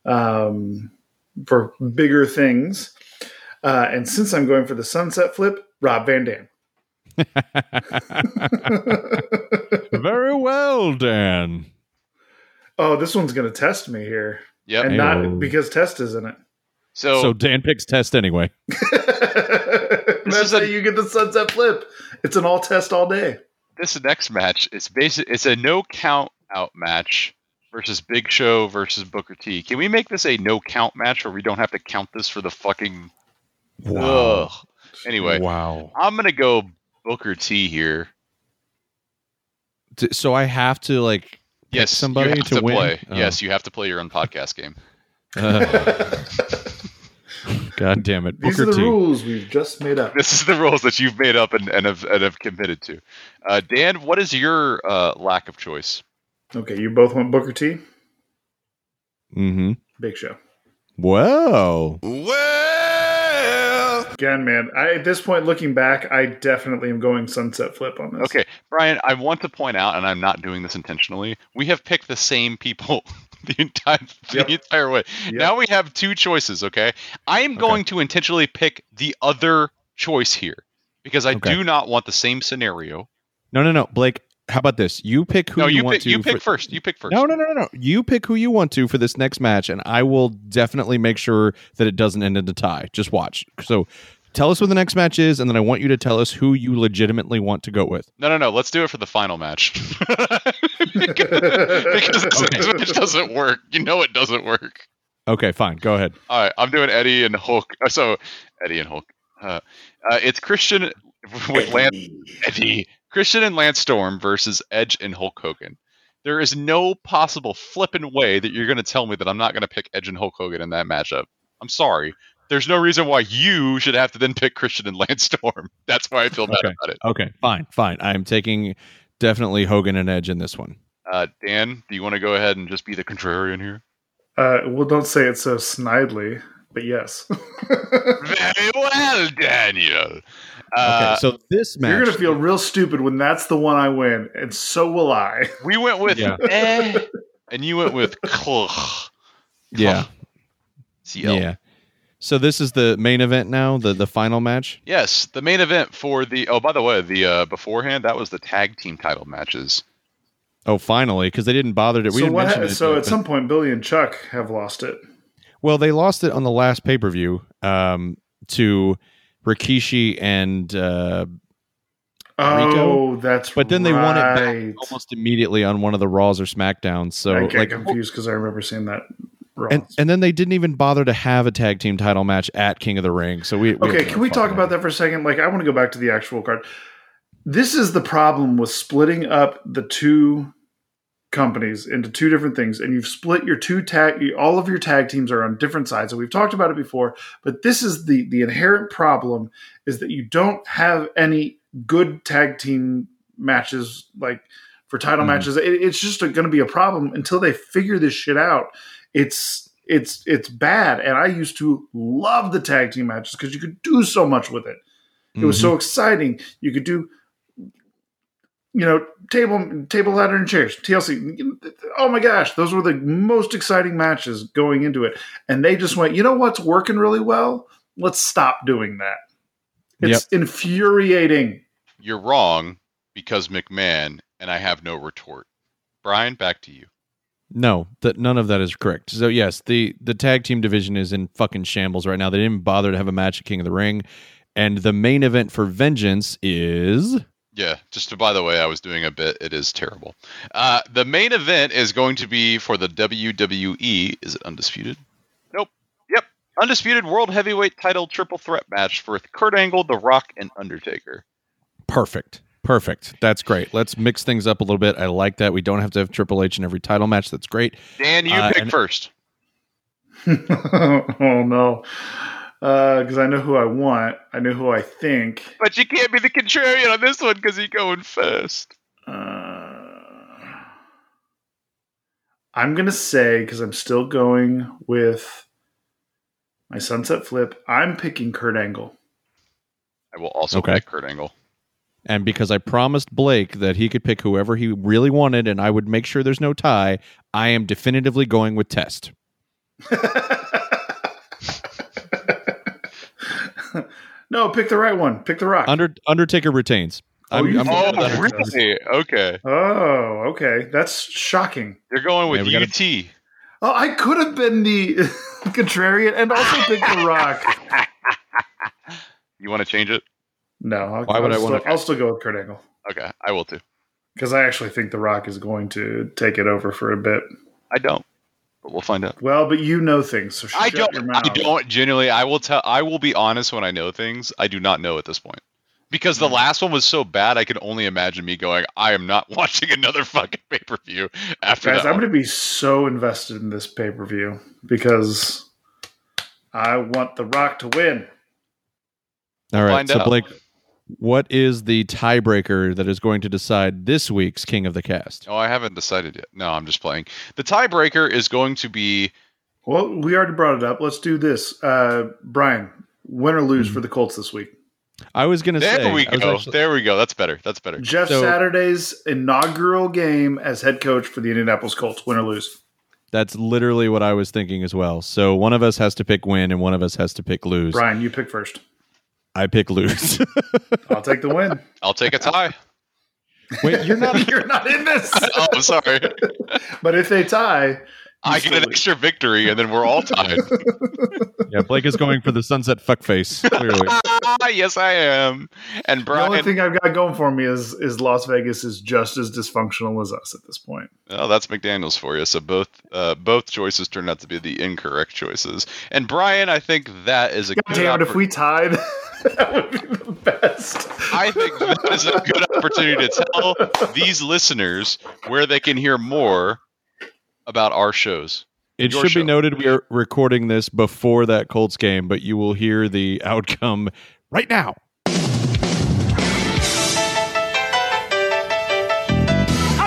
um, for bigger things. Uh, and since I'm going for the sunset flip, Rob Van Dam. Very well, Dan. Oh, this one's going to test me here, Yep. and Hey-o. not because test is in it. so, So Dan picks test anyway. That's how a- you get the sunset flip. It's an all test all day. this next match is basic. It's a no count out match versus Big Show versus Booker T. Can we make this a no count match where we don't have to count this for the fucking? Ugh. Anyway, Wow. I'm gonna go Booker T here. So I have to like pick Yes, somebody you have to, to, win. play. Oh. Yes, you have to play your own podcast game. Uh, God damn it, These Booker are the T. rules we've just made up. This is the rules that you've made up and, and have and have committed to. Uh, Dan, what is your uh, lack of choice? Okay, you both want Booker T. Mm-hmm. Big Show. Well, Well, Again, man. I, at this point, looking back, I definitely am going sunset flip on this. Okay, Brian, I want to point out, and I'm not doing this intentionally. We have picked the same people the entire Yep. the entire way. Yep. Now we have two choices. Okay, I am going to intentionally pick the other choice here because I Okay. do not want the same scenario. no, no, no, Blake. How about this? You pick who no, you, you, want pick. to. You pick for- first. You pick first. No, no, no, no, no. You pick who you want to for this next match, and I will definitely make sure that it doesn't end in a tie. Just watch. So, tell us what the next match is, and then I want you to tell us who you legitimately want to go with. no, no, no. Let's do it for the final match because this Okay. match doesn't work. You know it doesn't work. Okay, fine. Go ahead. All right, I'm doing Eddie and Hulk. uh, So Eddie and Hulk. Uh, uh, it's Christian with Lance Eddie. Christian and Lance Storm versus Edge and Hulk Hogan. There is no possible flippin' way that you're going to tell me that I'm not going to pick Edge and Hulk Hogan in that matchup. I'm sorry. There's no reason why you should have to then pick Christian and Lance Storm. That's why I feel bad Okay. about it. Okay, fine, fine. I am taking definitely Hogan and Edge in this one. Uh, Dan, do you want to go ahead and just be the contrarian here? Uh, well, don't say it so snidely, but yes. Very well, Daniel. Uh, Okay, so this match. You're going to feel real stupid when that's the one I win, and so will I. we went with Yeah. eh, and you went with Klugh. yeah, CL. yeah. So this is the main event now, the the final match. Yes, the main event for the. Oh, by the way, the uh, beforehand that was the tag team title matches. Oh, finally, because they didn't bother to. We so didn't what? mention Ha- it so yet, at but- some point, Billy and Chuck have lost it. Well, they lost it on the last pay per view um, to Rikishi and, uh, Oh, that's but then they won it back almost immediately on one of the Raws or Smackdowns. So I get like, confused because I remember seeing that. And and then they didn't even bother to have a tag team title match at King of the Ring. So we, we okay, can we talk about that for a second? Like, I want to go back to the actual card. This is the problem with splitting up the two companies into two different things and you've split your two tag all of your tag teams are on different sides and we've talked about it before but this is the the inherent problem is that you don't have any good tag team matches like for title Mhm. matches it, it's just going to be a problem until they figure this shit out it's it's it's bad and i used to love the tag team matches because you could do so much with it it was so exciting. You could do, you know, table, table, ladder, and chairs. TLC. Oh my gosh, those were the most exciting matches going into it. And they just went, you know what's working really well? Let's stop doing that. It's infuriating. You're wrong because McMahon, and I have no retort. Brian, back to you. No, that none of that is correct. So yes, the the tag team division is in fucking shambles right now. They didn't bother to have a match at King of the Ring, and the main event for Vengeance is Yeah, just to, by the way, I was doing a bit. It is terrible. Uh, the main event is going to be for the WWE. Is it undisputed? Nope. Yep. Undisputed World Heavyweight Title Triple Threat match for Kurt Angle, The Rock, and Undertaker. perfect. Perfect. That's great. Let's mix things up a little bit. I like that. We don't have to have Triple H in every title match. That's great. Dan, you Uh, pick and- first. oh no. Because I know who I want. I know who I think. But you can't be the contrarian on this one because you're going first. Uh, I'm going to say, because I'm still going with my sunset flip, I'm picking Kurt Angle. I will also Okay. pick Kurt Angle. And because I promised Blake that he could pick whoever he really wanted and I would make sure there's no tie, I am definitively going with Test. no, pick the right one. Pick the rock. Under Undertaker retains. Oh, I'm, you I'm thought going with that- Undertaker. really? Okay. oh, okay. That's shocking. You're going with Yeah, we gotta- UT. Oh, I could have been the contrarian and also picked the rock. You want to change it? No, I'll, Why would I'll I wanna- still, I'll still go with Kurt Angle Okay, I will too. because I actually think the rock is going to take it over for a bit. I don't, but we'll find out. Well, but you know things, so shut I don't. mouth. I don't. Genuinely, I will tell. I will be honest when I know things. I do not know at this point because the mm. last one was so bad. I can only imagine me going. I am not watching another fucking pay per view after Guys, that. I'm going to be so invested in this pay per view because I want The Rock to win. All right. Find So, out. Blake, what is the tiebreaker that is going to decide this week's King of the Cast? Oh, I haven't decided yet. No, I'm just playing. The tiebreaker is going to be Well, we already brought it up. Let's do this. Uh, Brian, win or lose for the Colts this week? I was going to say. there. say. we go. actually- there we go. That's better. That's better. Jeff So- Saturday's inaugural game as head coach for the Indianapolis Colts. Win or lose? that's literally what I was thinking as well. So one of us has to pick win, and one of us has to pick lose. Brian, you pick first. I pick lose. I'll take the win. I'll take a tie. Wait, you're not. You're not in this. oh, I'm sorry. but if they tie, I get an extra victory, and then we're all tied. Yeah, Blake is going for the sunset fuckface. Clearly, Ah, yes, I am. And Brian, The only thing I've got going for me is is Las Vegas is just as dysfunctional as us at this point. oh, that's McDaniels for you. So both uh, both choices turned out to be the incorrect choices. And Brian, I think that is a God good. damn it! If we tied, that would be the best. I think that is a good opportunity to tell these listeners where they can hear more about our shows. it should show. be noted we are recording this before that Colts game, but you will hear the outcome right now. Are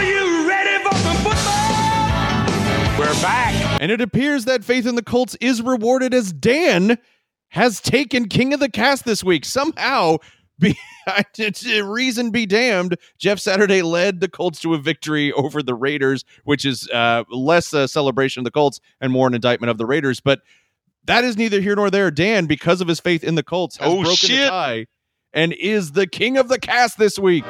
you ready for some football? We're back. And it appears that faith in the Colts is rewarded as Dan has taken King of the Cast this week. Somehow, be, it's a reason be damned, Jeff Saturday led the Colts to a victory over the Raiders, which is uh, less a celebration of the Colts and more an indictment of the Raiders. But that is neither here nor there. Dan, because of his faith in the Colts, has Oh, broken the tie and is the King of the Cast this week.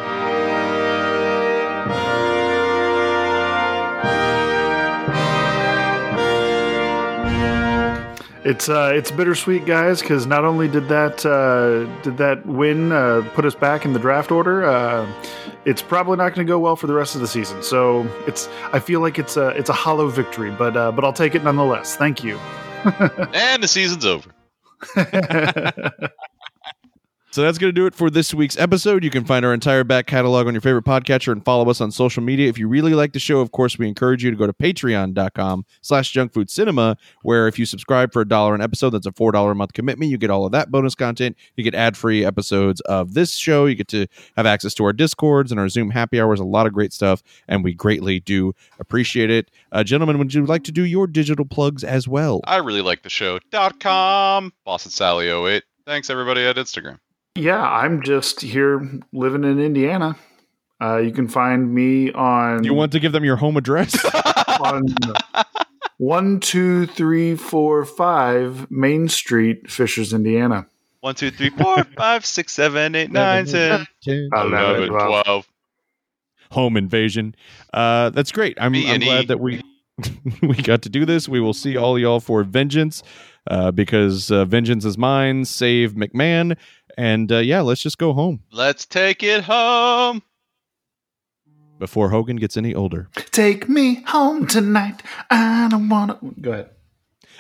It's uh, it's bittersweet, guys, because not only did that uh, did that win uh, put us back in the draft order, uh, it's probably not going to go well for the rest of the season. So it's I feel like it's a it's a hollow victory, but uh, but I'll take it nonetheless. Thank you. And the season's over. So that's going to do it for this week's episode. You can find our entire back catalog on your favorite podcatcher and follow us on social media. If you really like the show, of course, we encourage you to go to patreon.com slash junkfoodcinema, where if you subscribe for a dollar an episode, that's a $4 a month commitment. You get all of that bonus content. You get ad-free episodes of this show. You get to have access to our Discords and our Zoom happy hours, a lot of great stuff, and we greatly do appreciate it. Uh, gentlemen, would you like to do your digital plugs as well? I really like the show.com. Boss at Sally 08. Thanks everybody at Instagram. Yeah, I'm just here living in Indiana. Uh, you can find me on You want to give them your home address? on one, two, three, four, five Main Street, Fishers, Indiana. One, two, three, four, five, six, seven, eight, nine, ten, Eleven, eleven, twelve. twelve. home invasion. Uh, that's great. I'm, I'm glad that we we got to do this. We will see all y'all for vengeance uh, because uh, vengeance is mine. Save McMahon, and uh, yeah, let's just go home Let's take it home. before Hogan gets any older. Take me home tonight. I don't wanna. Go ahead.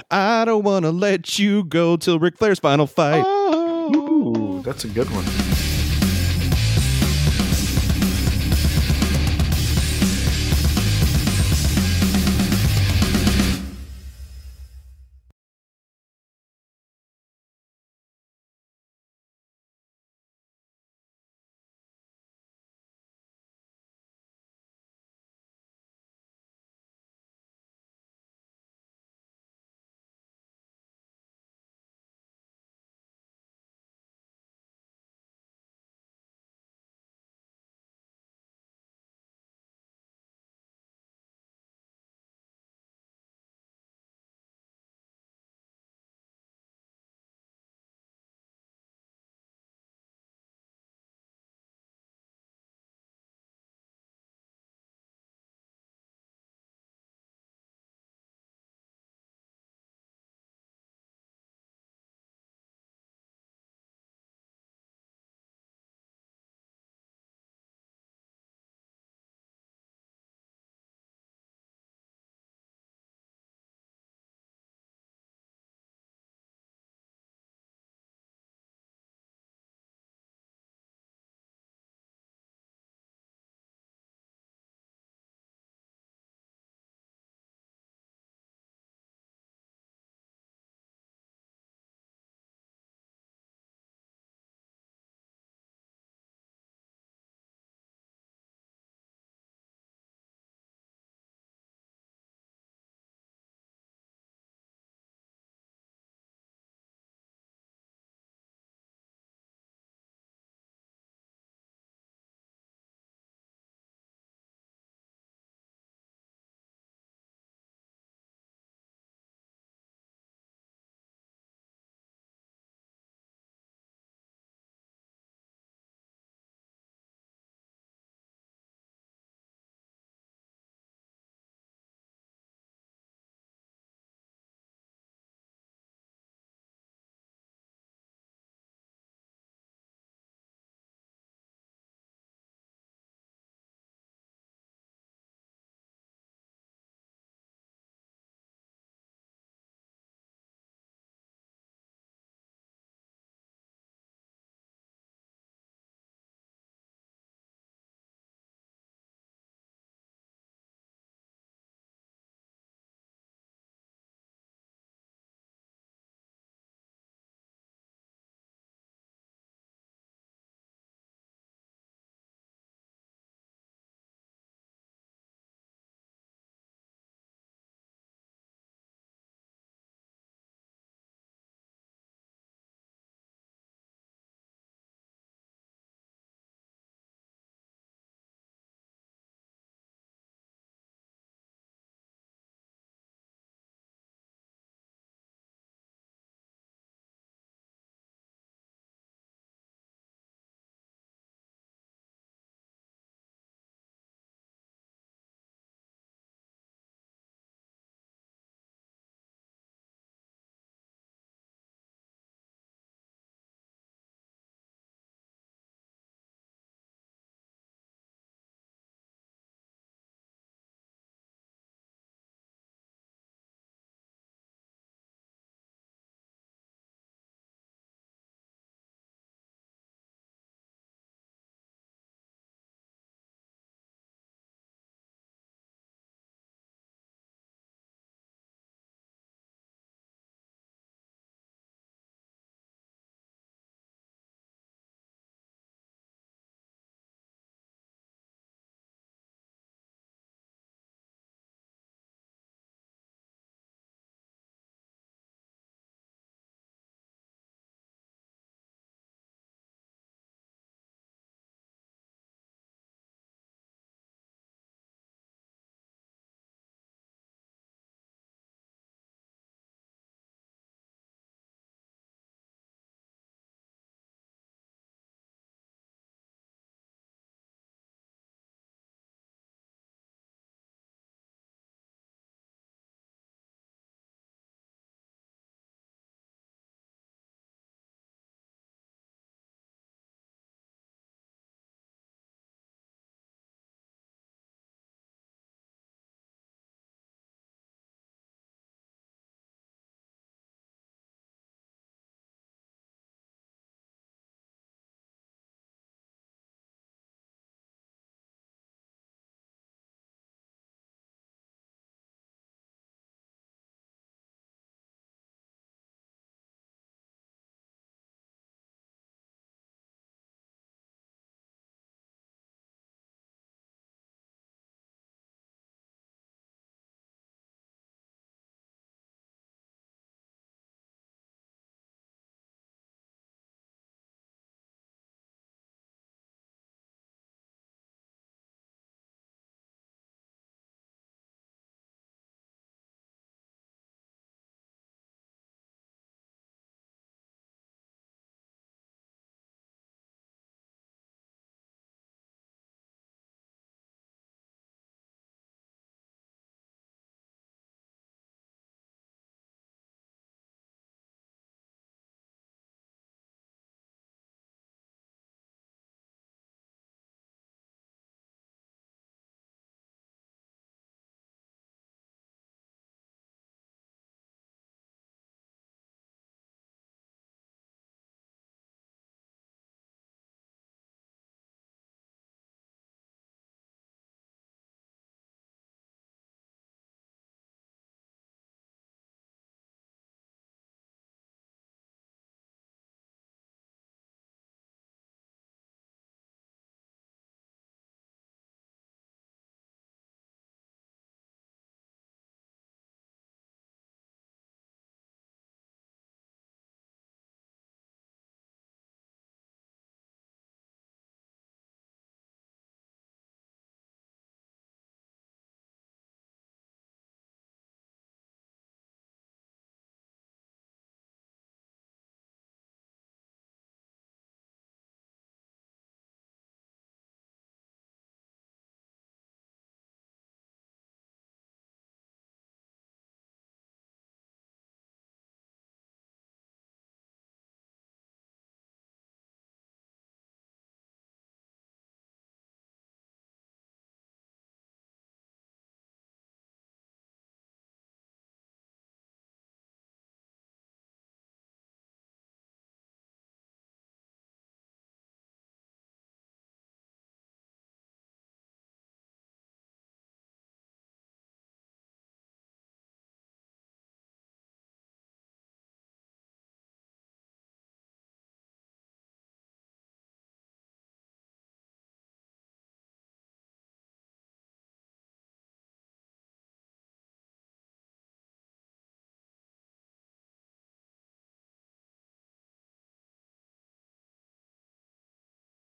I don't want to let you go till Ric Flair's final fight. Ooh, that's a good one.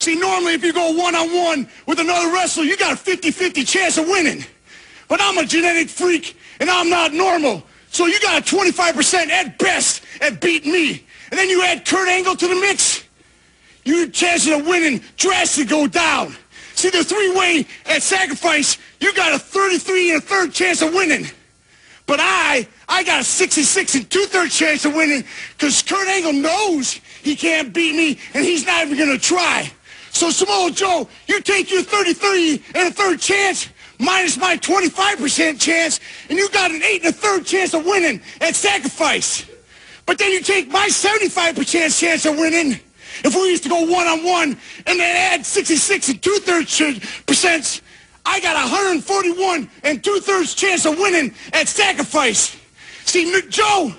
See, normally if you go one-on-one with another wrestler, you got a 50-50 chance of winning. But I'm a genetic freak, and I'm not normal. So you got a 25% at best at beating me. And then you add Kurt Angle to the mix, your chances of winning drastically go down. See, the three-way at sacrifice, you got a 33 and a third chance of winning. But I, I got a 66 and two-thirds chance of winning because Kurt Angle knows he can't beat me, and he's not even going to try. So, Samoa Joe, you take your 33 and a third chance minus my 25% chance, and you got an 8 and a third chance of winning at sacrifice. But then you take my 75% chance of winning, if we used to go one-on-one, and then add 66 and two-thirds percent, I got 141 and two-thirds chance of winning at sacrifice. See, Joe,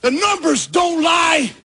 the numbers don't lie.